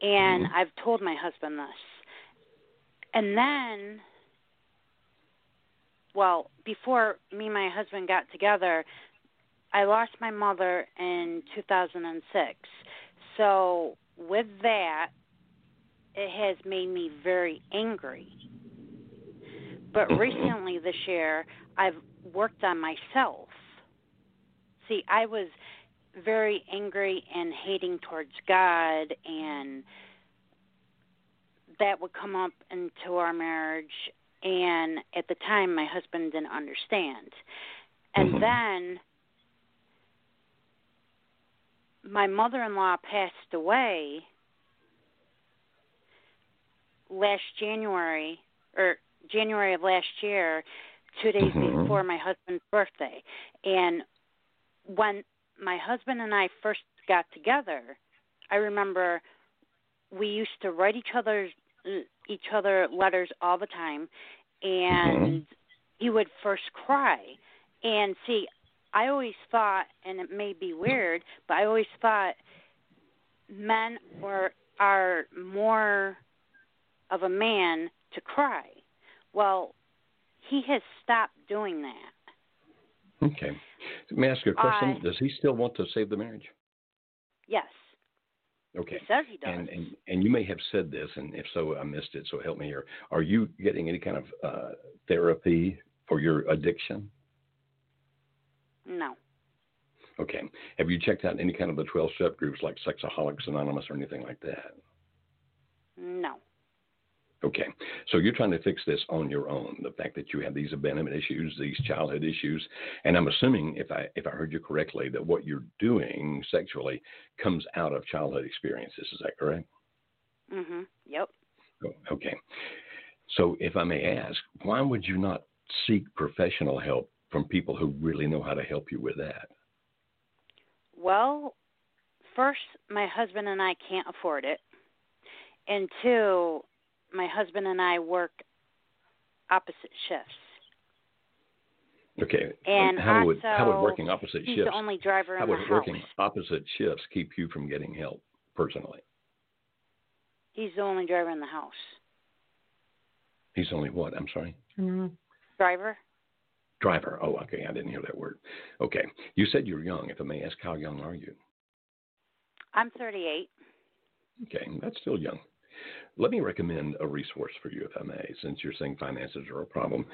S6: And
S1: mm-hmm.
S6: I've told my husband this. And then, well, before me and my husband got together, I lost my mother in 2006. So, with that, it has made me very angry. But recently this year, I've worked on myself. See, I was very angry and hating towards God, and that would come up into our marriage. And at the time, my husband didn't understand. And
S1: mm-hmm.
S6: then my mother-in-law passed away last January or January of last year, two days
S1: mm-hmm.
S6: before my husband's birthday. And when my husband and I first got together, I remember we used to write each other's each other letters all the time and
S1: mm-hmm.
S6: he would first cry. And see, I always thought, and it may be weird, but I always thought men were are more of a man to cry. Well, he has stopped doing that.
S1: Okay. May I ask you a question? Does he still want to save the marriage?
S6: Yes.
S1: Okay.
S6: He says he does.
S1: And, and and you may have said this, and if so, I missed it. So help me here. Are you getting any kind of uh, therapy for your addiction?
S6: no.
S1: Okay. Have you checked out any kind of the 12 step groups like Sexaholics Anonymous or anything like that?
S6: No.
S1: Okay. So you're trying to fix this on your own. The fact that you have these abandonment issues, these childhood issues, and I'm assuming if I if I heard you correctly that what you're doing sexually comes out of childhood experiences. Is that correct?
S6: Mm-hmm. Yep.
S1: Oh, Okay. So if I may ask, why would you not seek professional help from people who really know how to help you with that?
S6: Well, first, my husband and I can't afford it, and two, my husband and I work opposite shifts.
S1: Okay.
S6: And
S1: how would how would working opposite
S6: He's
S1: shifts
S6: the only driver
S1: how
S6: in the
S1: would
S6: house.
S1: working opposite shifts keep you from getting help personally?
S6: He's the only driver in the house.
S1: He's only what? I'm sorry.
S2: Mhm.
S6: Driver?
S1: Driver. Oh, okay. I didn't hear that word. Okay. You said you're young. If I may ask, how young are you?
S6: I'm 38.
S1: Okay, that's still young. Let me recommend a resource for you, if I may, since you're saying finances are a problem.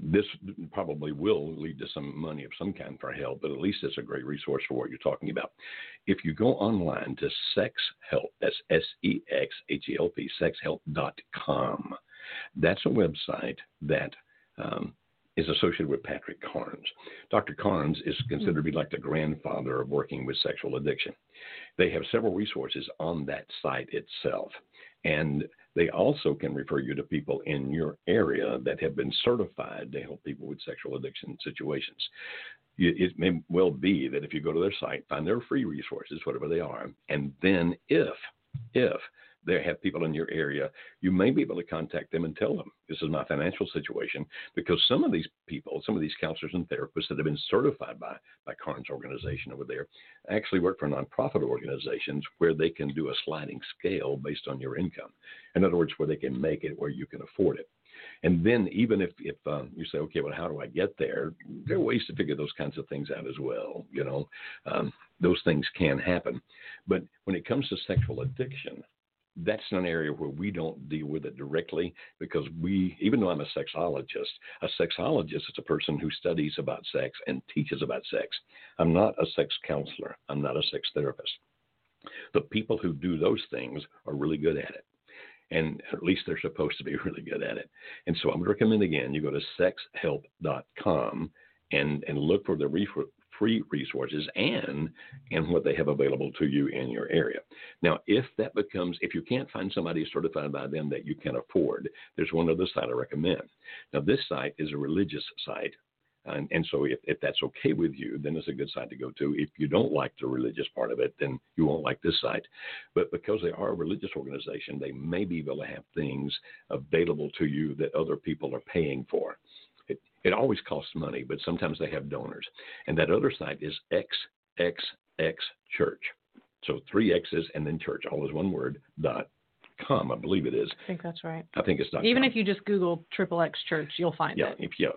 S1: This probably will lead to some money of some kind for help, but at least it's a great resource for what you're talking about. If you go online to Sex Help, that's S E X H E L P, sexhelp.com, that's a website that um, is associated with Patrick Carnes. Dr. Carnes is hmm. considered to be like the grandfather of working with sexual addiction. They have several resources on that site itself. And they also can refer you to people in your area that have been certified to help people with sexual addiction situations. It may well be that if you go to their site, find their free resources, whatever they are, and then if, if they have people in your area, you may be able to contact them and tell them this is my financial situation because some of these people, some of these counselors and therapists that have been certified by by Carnes organization over there, actually work for nonprofit organizations where they can do a sliding scale based on your income. In other words, where they can make it where you can afford it. And then even if if um, you say, okay, well, how do I get there? There are ways to figure those kinds of things out as well. You know, um, those things can happen. But when it comes to sexual addiction, that's an area where we don't deal with it directly because we, even though I'm a sexologist, a sexologist is a person who studies about sex and teaches about sex. I'm not a sex counselor. I'm not a sex therapist. The people who do those things are really good at it. And at least they're supposed to be really good at it. And so I would recommend again, you go to sexhelp.com and, and look for the free resources and and what they have available to you in your area. Now, if that becomes if you can't find somebody certified by them that you can afford, there's one other site I recommend. Now, this site is a religious site. And, and so, if, if that's okay with you, then it's a good site to go to. If you don't like the religious part of it, then you won't like this site. But because they are a religious organization, they may be able to have things available to you that other people are paying for. It, always costs money, but sometimes they have donors. And that other site is XXX Church. So three X's and then church, all is one word, dot com, I believe it is.
S2: I think that's right.
S1: I think it's not.
S2: Even
S1: com.
S2: if you just Google Triple X Church, you'll find
S1: yeah,
S2: it.
S1: if you,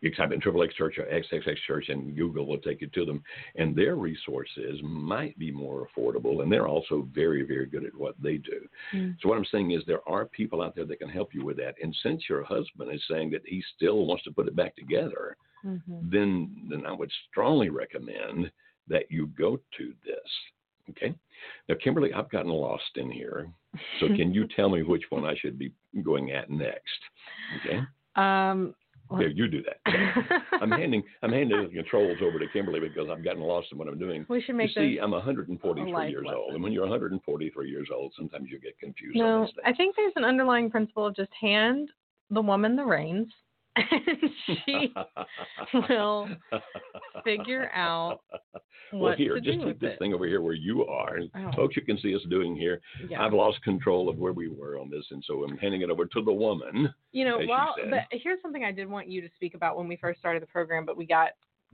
S1: you type in Triple X Church or XXX Church and Google will take you to them. And their resources might be more affordable, and they're also very, very good at what they do.
S2: Mm.
S1: So what I'm saying is there are people out there that can help you with that. And since your husband is saying that he still wants to put it back together,
S2: Mhm.
S1: then then I would strongly recommend that you go to this. Okay. Now, Kimberly, I've gotten lost in here. So can you tell me which one I should be going at next? Okay.
S2: Um, well-
S1: Here, you do that. I'm handing I'm handing the controls over to Kimberly because I've gotten lost in what I'm doing.
S2: we should make.
S1: You
S2: see.
S1: I'm 143
S2: life
S1: years old, and when you're 143 years old, sometimes you get confused on
S2: No. I think there's an underlying principle of just hand the woman the reins, and she will figure out
S1: well, here, just take this
S2: it.
S1: thing over here where you are.
S2: Oh.
S1: Folks, you can see us doing here.
S2: Yeah.
S1: I've lost control of where we were on this, and so I'm handing it over to the woman.
S2: You know, well, but here's something I did want you to speak about when we first started the program, but we got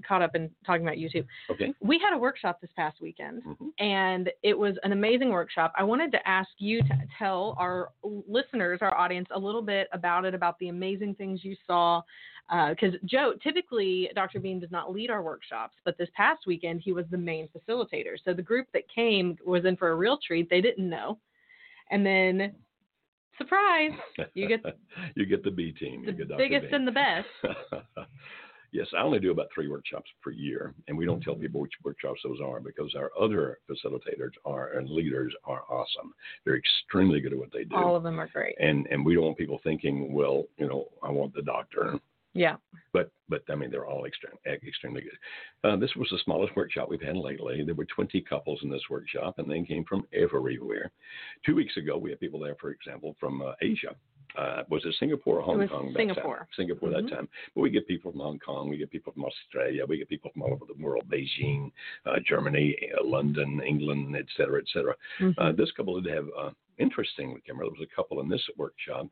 S2: caught up in talking about YouTube.
S1: Okay.
S2: We had a workshop this past weekend,
S1: Mhm.
S2: and it was an amazing workshop. I wanted to ask you to tell our listeners, our audience, a little bit about it, about the amazing things you saw. Because Joe, typically Dr. Beam does not lead our workshops, but this past weekend he was the main facilitator. So the group that came was in for a real treat. They didn't know, and then surprise, you get
S1: you get the B team.
S2: the
S1: you get Dr.
S2: biggest and the best.
S1: yes, I only do about three workshops per year, and we don't tell
S2: Mm-hmm.
S1: people which workshops those are because our other facilitators are and leaders are awesome. They're extremely good at what they do,
S2: All of them are great.
S1: and and we don't want people thinking, well, you know, I want the doctor.
S2: Yeah.
S1: But but I mean they're all extreme, extremely good. Uh, this was the smallest workshop we've had lately. There were 20 couples in this workshop, and they came from everywhere. Two weeks ago, we had people there, for example, from uh, Asia. Uh, was it Singapore or Hong Kong?
S2: Singapore.
S1: Singapore
S2: Mhm.
S1: that time. But we get people from Hong Kong, we get people from Australia, we get people from all over the world, Beijing, uh, Germany, uh, London, England, et cetera, et cetera. Uh, this couple did have, uh, interestingly, there was a couple in this workshop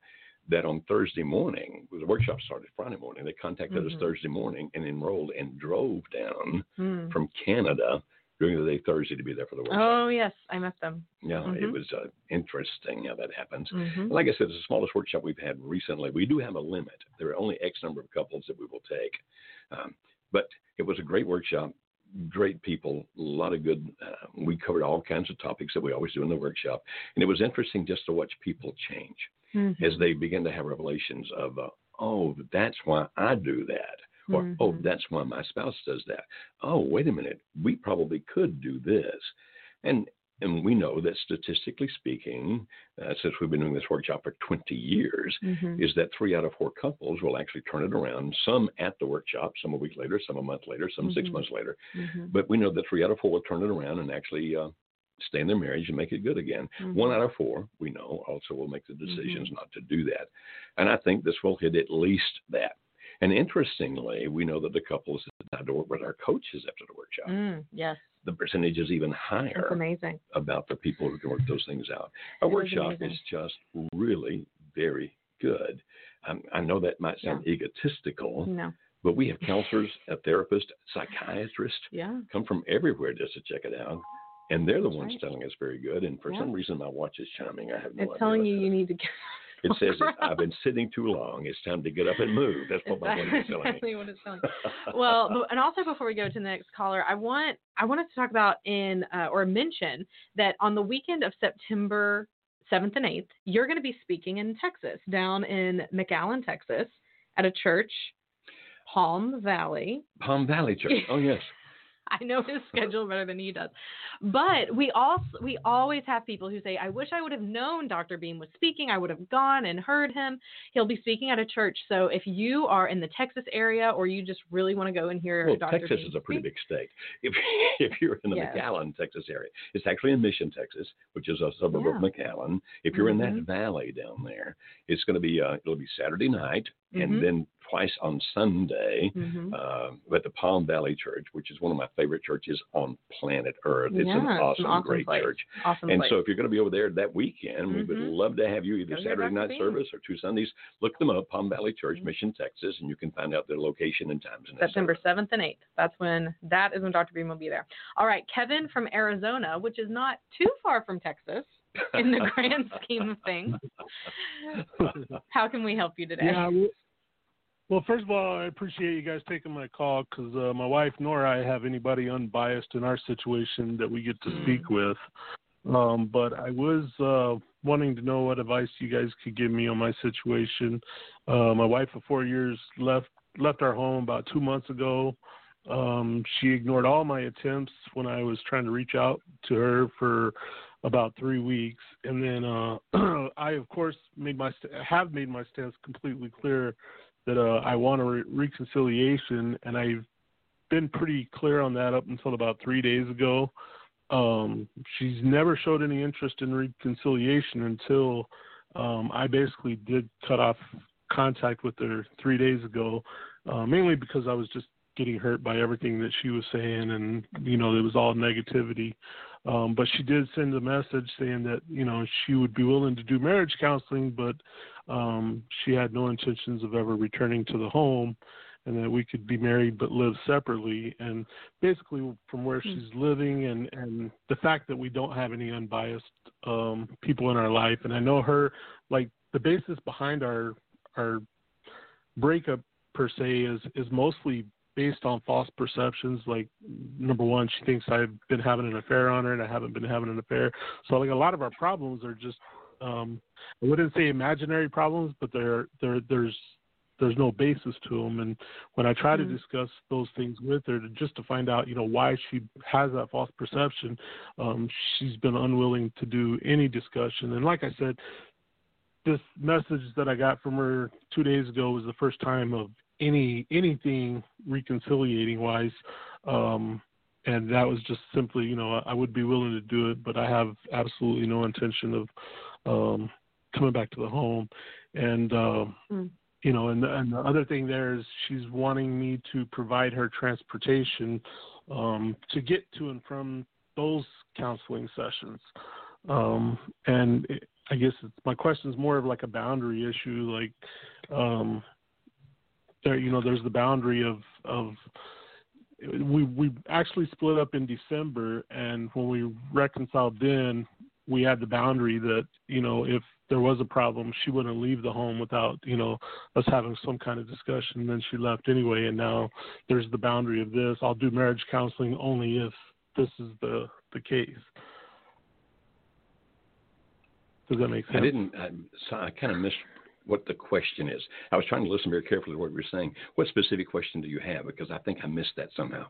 S1: that on Thursday morning, the workshop started Friday morning, they contacted us
S2: Mhm.
S1: Thursday morning and enrolled and drove down
S2: Mm.
S1: from Canada during the day Thursday to be there for the workshop.
S2: Oh yes, I met them.
S1: yeah, it
S2: mhm.
S1: was uh, interesting how that happens.
S2: hmm
S1: Like I said, it's the smallest workshop we've had recently. We do have a limit. There are only X number of couples that we will take. Um, but it was a great workshop, great people, a lot of good. Uh, we covered all kinds of topics that we always do in the workshop. And it was interesting just to watch people change
S2: Mm-hmm.
S1: as they begin to have revelations of, uh, oh, that's why I do that. Or, oh,
S2: Mhm.
S1: that's why my spouse does that. Oh, wait a minute. We probably could do this. And and we know that statistically speaking, uh, since we've been doing this workshop for 20 years,
S2: Mhm.
S1: is that three out of four couples will actually turn it around. Some at the workshop, some a week later, some a month later, some six
S2: Mhm.
S1: months later.
S2: Mhm.
S1: But we know that three out of four will turn it around and actually uh, stay in their marriage and make it good again. One out of four, we know, also will make the
S2: Mm-hmm.
S1: decisions not to do that. And I think this will hit at least that. And interestingly, we know that the couples that decide to work with our coaches after the workshop,
S2: Mm, yes,
S1: the percentage is even
S2: that's
S1: higher
S2: amazing.
S1: about the people who can work those things out.
S2: It is
S1: workshop is just really very good. Um, I know that might sound egotistical,
S2: No,
S1: but we have counselors, a therapist, psychiatrist
S2: yeah,
S1: come from everywhere just to check it out. And they're the
S2: That's
S1: ones
S2: right.
S1: telling us very good. And for
S2: Yeah.
S1: some reason, my watch is chiming. I have no
S2: it's
S1: idea.
S2: telling you
S1: that
S2: you need to get.
S1: It says. I've been sitting too long. It's time to get up and move. That's what my watch is telling
S2: exactly what it's telling. well, and also before we go to the next caller, I want I wanted to talk about in uh, or mention that on the weekend of September seventh and eighth, you're going to be speaking in Texas, down in McAllen, Texas, at a church, Palm Valley.
S1: Palm Valley Church. Oh yes.
S2: I know his schedule better than he does. But we also we always have people who say, "I wish I would have known Dr. Beam was speaking. I would have gone and heard him." He'll be speaking at a church. So if you are in the Texas area or you just really want to go and hear
S1: Well,
S2: Dr.
S1: Texas
S2: Beam
S1: is a pretty
S2: speak-
S1: big state. If if you're in the
S2: Yes.
S1: McAllen, Texas area, it's actually in Mission, Texas, which is a suburb of McAllen. If you're in
S2: Mhm.
S1: that valley down there, it's going to be uh, it'll be Saturday night
S2: Mhm.
S1: and then twice on Sunday.
S2: Mhm.
S1: Uh, at the Palm Valley Church, which is one of my favorite churches on planet Earth. It's
S2: Yeah,
S1: an awesome,
S2: an awesome
S1: great
S2: place.
S1: church.
S2: Awesome
S1: and
S2: place.
S1: so if you're going to be over there that weekend, we would
S2: Mhm.
S1: love to have you either
S2: Go
S1: Saturday night service or two Sundays. Look them up, Palm Valley Church,
S2: Mhm.
S1: Mission, Texas, and you can find out their location and times. And
S2: September 7th and 8th. That's when that is when Dr. Beam will be there. All right, Kevin from Arizona, which is not too far from Texas in the grand scheme of things. How can we help you today?
S7: Yeah. Well, first of all, I appreciate you guys taking my call because uh, my wife nor I have anybody unbiased in our situation that we get to
S2: Mm.
S7: speak with. Um, but I was uh, wanting to know what advice you guys could give me on my situation. Uh, my wife of four years left left our home about two months ago. Um, she ignored all my attempts when I was trying to reach out to her for about three weeks, and then uh, I, of course, made my st- have made my stance completely clear that uh, I want a re- reconciliation, and I've been pretty clear on that up until about three days ago. Um, she's never showed any interest in reconciliation until um, I basically did cut off contact with her three days ago, uh, mainly because I was just getting hurt by everything that she was saying, and you know it was all negativity. Um, but she did send a message saying that you know she would be willing to do marriage counseling, but um, she had no intentions of ever returning to the home. and that we could be married but live separately. And basically, from where mm-hmm. she's living, and and the fact that we don't have any unbiased um, people in our life, and I know her like the basis behind our our breakup per se is is mostly based on false perceptions. Like number one, she thinks I've been having an affair on her, and I haven't been having an affair. So like a lot of our problems are just um, I wouldn't say imaginary problems, but there there there's there's no basis to them. And when I try mm-hmm. to discuss those things with her, to, just to find out, you know, why she has that false perception, um, she's been unwilling to do any discussion. And like I said, this message that I got from her two days ago was the first time of any anything reconciliating wise. Um, and that was just simply, you know, I would be willing to do it, but I have absolutely no intention of um, coming back to the home. And uh, mm. you know, and the, and the other thing there is she's wanting me to provide her transportation um, to get to and from those counseling sessions. Um, and it, I guess my question is more of like a boundary issue, like um, there, you know, there's the boundary of of we we actually split up in December, and when we reconciled then, we had the boundary that you know if there was a problem, she wouldn't leave the home without you know us having some kind of discussion. And then she left anyway, and now there's the boundary of this. I'll do marriage counseling only if this is the the case. Does that make sense?
S1: I didn't. I, so I kind of missed what the question is. I was trying to listen very carefully to what you were saying. What specific question do you have? Because I think I missed that somehow.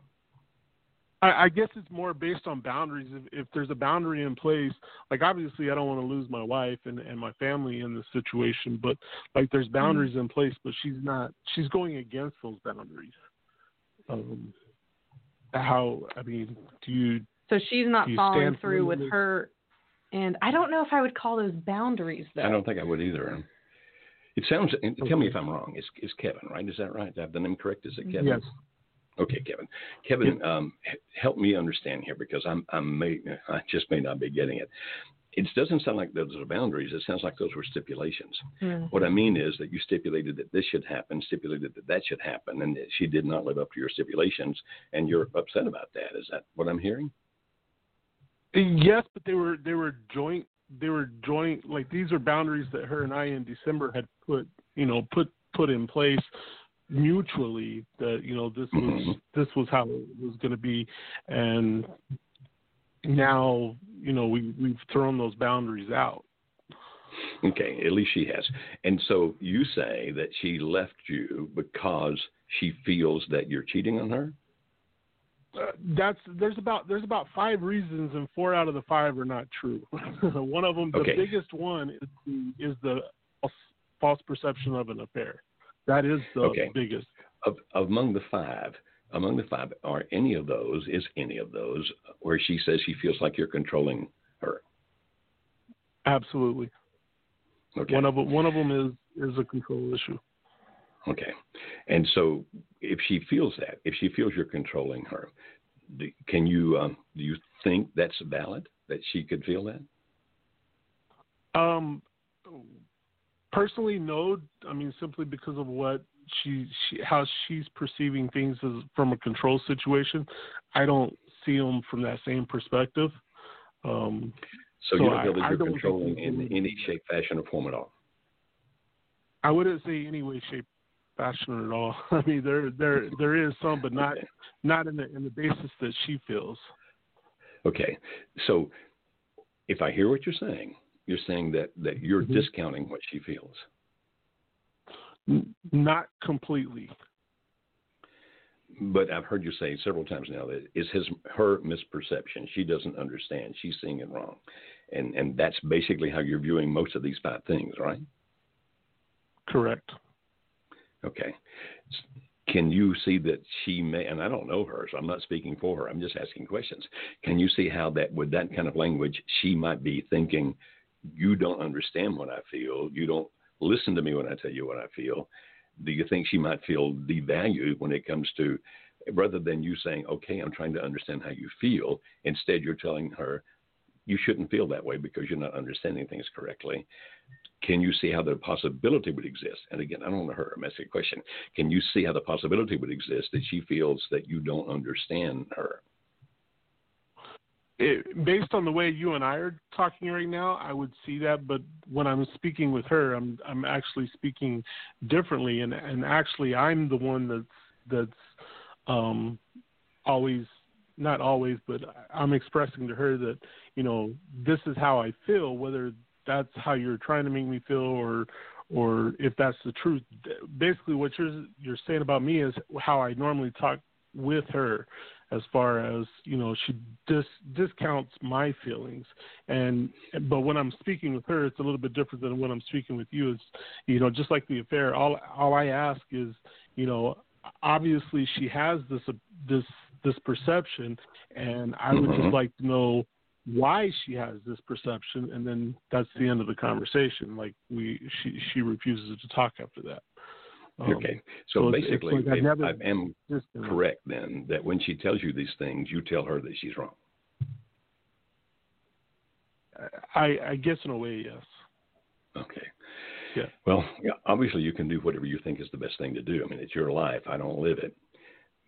S7: I, I guess it's more based on boundaries. If, if there's a boundary in place, like obviously I don't want to lose my wife and, and my family in this situation, but like there's boundaries mm-hmm. in place, but she's not. She's going against those boundaries. Um, how? I mean, do you?
S2: So she's not following through with her, and I don't know if I would call those boundaries. Though. I
S1: don't think I would either. It sounds. Tell me if I'm wrong. Is it's Kevin, right? Is that right? Do I have the name correct? Is it Kevin?
S7: Yes.
S1: Okay, Kevin. Kevin, um, help me understand here because I'm, I'm may, I just may not be getting it. It doesn't sound like those are boundaries. It sounds like those were stipulations. Mm. What I mean is that you stipulated that this should happen, stipulated that that should happen, and she did not live up to your stipulations, and you're upset about that. Is that what I'm hearing?
S7: Yes, but they were they were joint they were joint like these are boundaries that her and I in December had put you know put put in place mutually that you know this was mm-hmm. this was how it was going to be. And now you know we we've thrown those boundaries out.
S1: Okay at least she has. And so you say that she left you because she feels that you're cheating on her
S7: uh, that's there's about there's about five reasons and four out of the five are not true one of them the
S1: okay.
S7: biggest one is the, is the false perception of an affair that is the
S1: okay.
S7: biggest.
S1: Of, among the five, among the five, are any of those, is any of those where she says she feels like you're controlling her?
S7: Absolutely.
S1: Okay.
S7: One of them, one of them is is a control issue.
S1: Okay. And so, if she feels that, if she feels you're controlling her, can you um, do you think that's valid that she could feel that?
S7: Um, personally, no. I mean, simply because of what she, she how she's perceiving things as from a control situation. I don't see them from that same perspective. Um,
S1: so, so you don't feel that you're controlling in any shape, fashion, or form at all.
S7: I wouldn't say any way, shape, fashion at all. I mean, there there there is some, but not not in the in the basis that she feels.
S1: Okay, so if I hear what you're saying, you're saying that that you're mm-hmm. discounting what she feels.
S7: Not completely.
S1: But I've heard you say several times now that it's his her misperception. She doesn't understand. She's seeing it wrong, and and that's basically how you're viewing most of these five things, right?
S7: Correct.
S1: Okay. Can you see that she may? And I don't know her, so I'm not speaking for her. I'm just asking questions. Can you see how that with that kind of language, she might be thinking you don't understand what I feel. You don't listen to me when I tell you what I feel. Do you think she might feel devalued when it comes to, rather than you saying, okay, I'm trying to understand how you feel, instead you're telling her, you shouldn't feel that way because you're not understanding things correctly. Can you see how the possibility would exist? And again, I don't know her. I'm asking a question. Can you see how the possibility would exist that she feels that you don't understand her?
S7: It, based on the way you and I are talking right now, I would see that. But when I'm speaking with her, I'm I'm actually speaking differently, and and actually I'm the one that's that's um, always not always, but I'm expressing to her that you know this is how I feel, whether that's how you're trying to make me feel or or if that's the truth. Basically, what you're you're saying about me is how I normally talk with her, as far as you know, she dis discounts my feelings, and but when I'm speaking with her, it's a little bit different than when I'm speaking with you. It's you know, just like the affair. All all I ask is, you know, obviously she has this this this perception, and I would mm-hmm. just like to know why she has this perception, and then that's the end of the conversation. Like we, she she refuses to talk after that.
S1: Um, okay, so, so basically, like I am correct then that when she tells you these things, you tell her that she's wrong.
S7: I, I guess in a way, yes.
S1: Okay.
S7: Yeah.
S1: Well, yeah, obviously you can do whatever you think is the best thing to do. I mean, it's your life. I don't live it.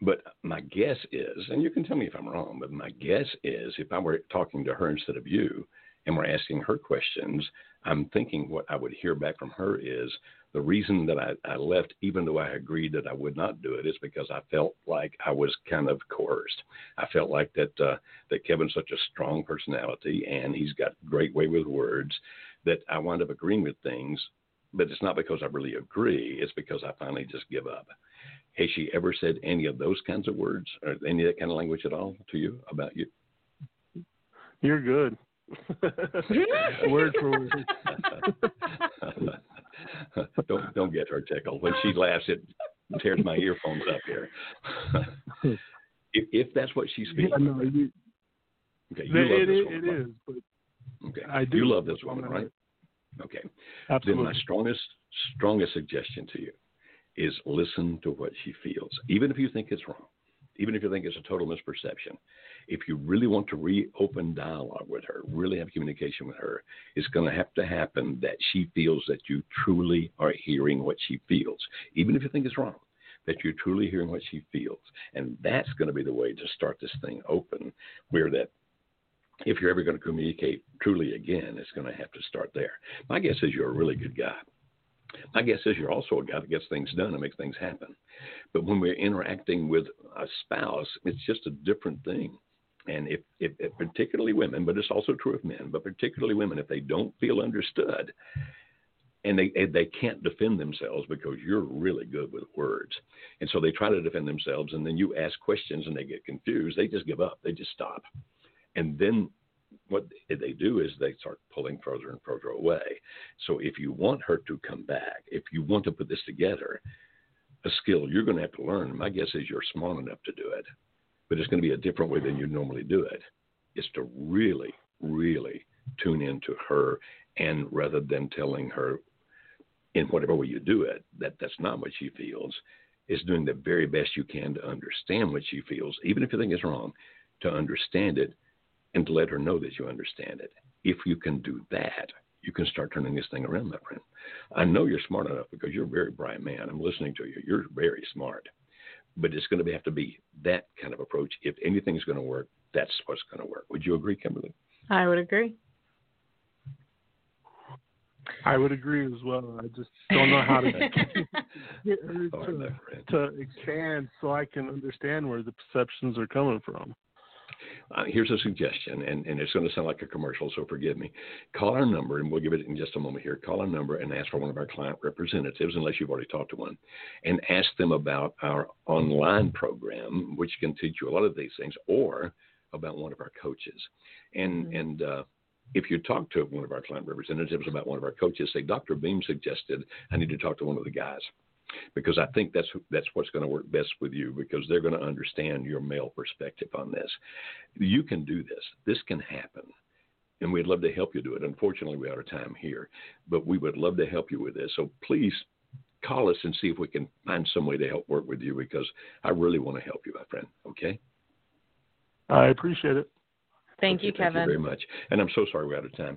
S1: But my guess is, and you can tell me if I'm wrong, but my guess is if I were talking to her instead of you and we're asking her questions, I'm thinking what I would hear back from her is the reason that I, I left, even though I agreed that I would not do it, is because I felt like I was kind of coerced. I felt like that uh, that Kevin's such a strong personality and he's got great way with words that I wound up agreeing with things, but it's not because I really agree. It's because I finally just give up. Has she ever said any of those kinds of words or any of that kind of language at all to you about you?
S7: You're good. word for word.
S1: don't don't get her tickled. When she laughs, it tears my earphones up here. if, if that's what she's feeling.
S7: Yeah, no, you,
S1: okay, you love
S7: it,
S1: this woman.
S7: It
S1: right?
S7: is, but
S1: okay,
S7: I do.
S1: You love this woman, right? Okay.
S7: Absolutely.
S1: Then my strongest strongest suggestion to you is listen to what she feels, even if you think it's wrong, even if you think it's a total misperception. If you really want to reopen dialogue with her, really have communication with her, it's going to have to happen that she feels that you truly are hearing what she feels, even if you think it's wrong. That you're truly hearing what she feels, and that's going to be the way to start this thing open. Where that if you're ever going to communicate truly again, it's going to have to start there. My guess is you're a really good guy. My guess is you're also a guy that gets things done and makes things happen. But when we're interacting with a spouse, it's just a different thing. And if, if, if, particularly women, but it's also true of men, but particularly women, if they don't feel understood and they they can't defend themselves because you're really good with words, and so they try to defend themselves, and then you ask questions and they get confused, they just give up, they just stop, and then what they do is they start pulling further and further away. So if you want her to come back, if you want to put this together, a skill you're going to have to learn. My guess is you're smart enough to do it, but it's going to be a different way than you normally do it. Is to really, really tune into her, and rather than telling her in whatever way you do it that that's not what she feels, is doing the very best you can to understand what she feels, even if you think it's wrong, to understand it and to let her know that you understand it. If you can do that, you can start turning this thing around, my friend. I know you're smart enough because you're a very bright man. I'm listening to you. You're very smart. But it's going to have to be that kind of approach. If anything's going to work, that's what's going to work. Would you agree, Kimberly?
S2: I would agree.
S7: I would agree as well. I just don't know how to get her to, to expand so I can understand where the perceptions are coming from.
S1: Uh, here's a suggestion, and, and it's going to sound like a commercial, so forgive me. Call our number, and we'll give it in just a moment here. Call our number and ask for one of our client representatives, unless you've already talked to one, and ask them about our online program, which can teach you a lot of these things, or about one of our coaches. And mm-hmm. and uh, if you talk to one of our client representatives about one of our coaches, say, Dr. Beam suggested I need to talk to one of the guys because I think that's that's what's going to work best with you because they're going to understand your male perspective on this. You can do this. This can happen. And we'd love to help you do it. Unfortunately, we're out of time here, but we would love to help you with this. So please call us and see if we can find some way to help work with you because I really want to help you, my friend. Okay?
S7: I appreciate it.
S2: Thank
S1: okay,
S2: you, Kevin.
S1: Thank you very much. And I'm so sorry we're out of time.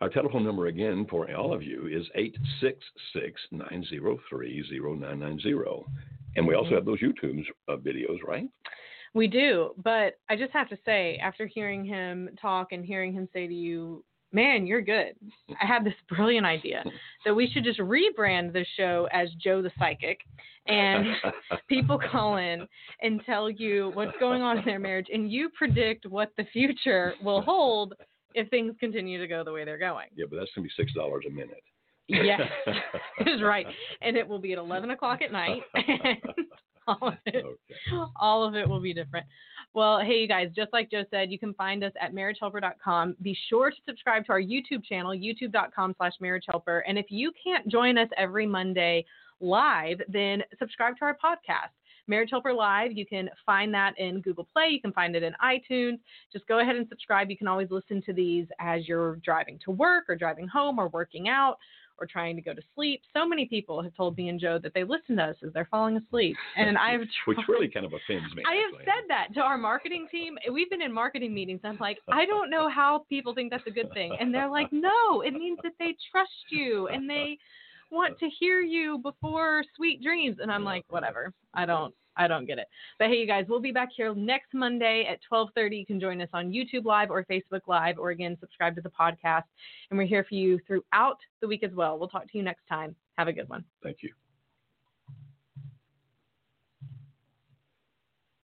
S1: Our telephone number again for all of you is 866-903-0990. And we also have those YouTube uh, videos, right?
S2: We do, but I just have to say, after hearing him talk and hearing him say to you, "Man, you're good," I had this brilliant idea that we should just rebrand the show as Joe the Psychic, and people call in and tell you what's going on in their marriage, and you predict what the future will hold if things continue to go the way they're going.
S1: yeah, but that's going to be $6 a minute.
S2: Yes, is right, and it will be at 11 o'clock at night. All of it
S1: Okay.
S2: all of it will be different. Well, hey, you guys, just like Joe said, you can find us at marriagehelper.com. Be sure to subscribe to our YouTube channel, youtube.com slash marriagehelper. And if you can't join us every Monday live, then subscribe to our podcast. Marriage Helper Live, you can find that in Google Play. You can find it in iTunes. Just go ahead and subscribe. You can always listen to these as you're driving to work or driving home or working out or trying to go to sleep. So many people have told me and Joe that they listen to us as they're falling asleep. And I've
S1: Which really kind of offends me.
S2: I have
S1: actually.
S2: said that to our marketing team. We've been in marketing meetings. I'm like, I don't know how people think that's a good thing. And they're like, no, it means that they trust you and they want to hear you before sweet dreams. And I'm like, whatever. I don't. I don't get it. But hey, you guys, we'll be back here next Monday at 12:30. You can join us on YouTube Live or Facebook Live, or again, subscribe to the podcast. And we're here for you throughout the week as well. We'll talk to you next time. Have a good one.
S1: Thank you.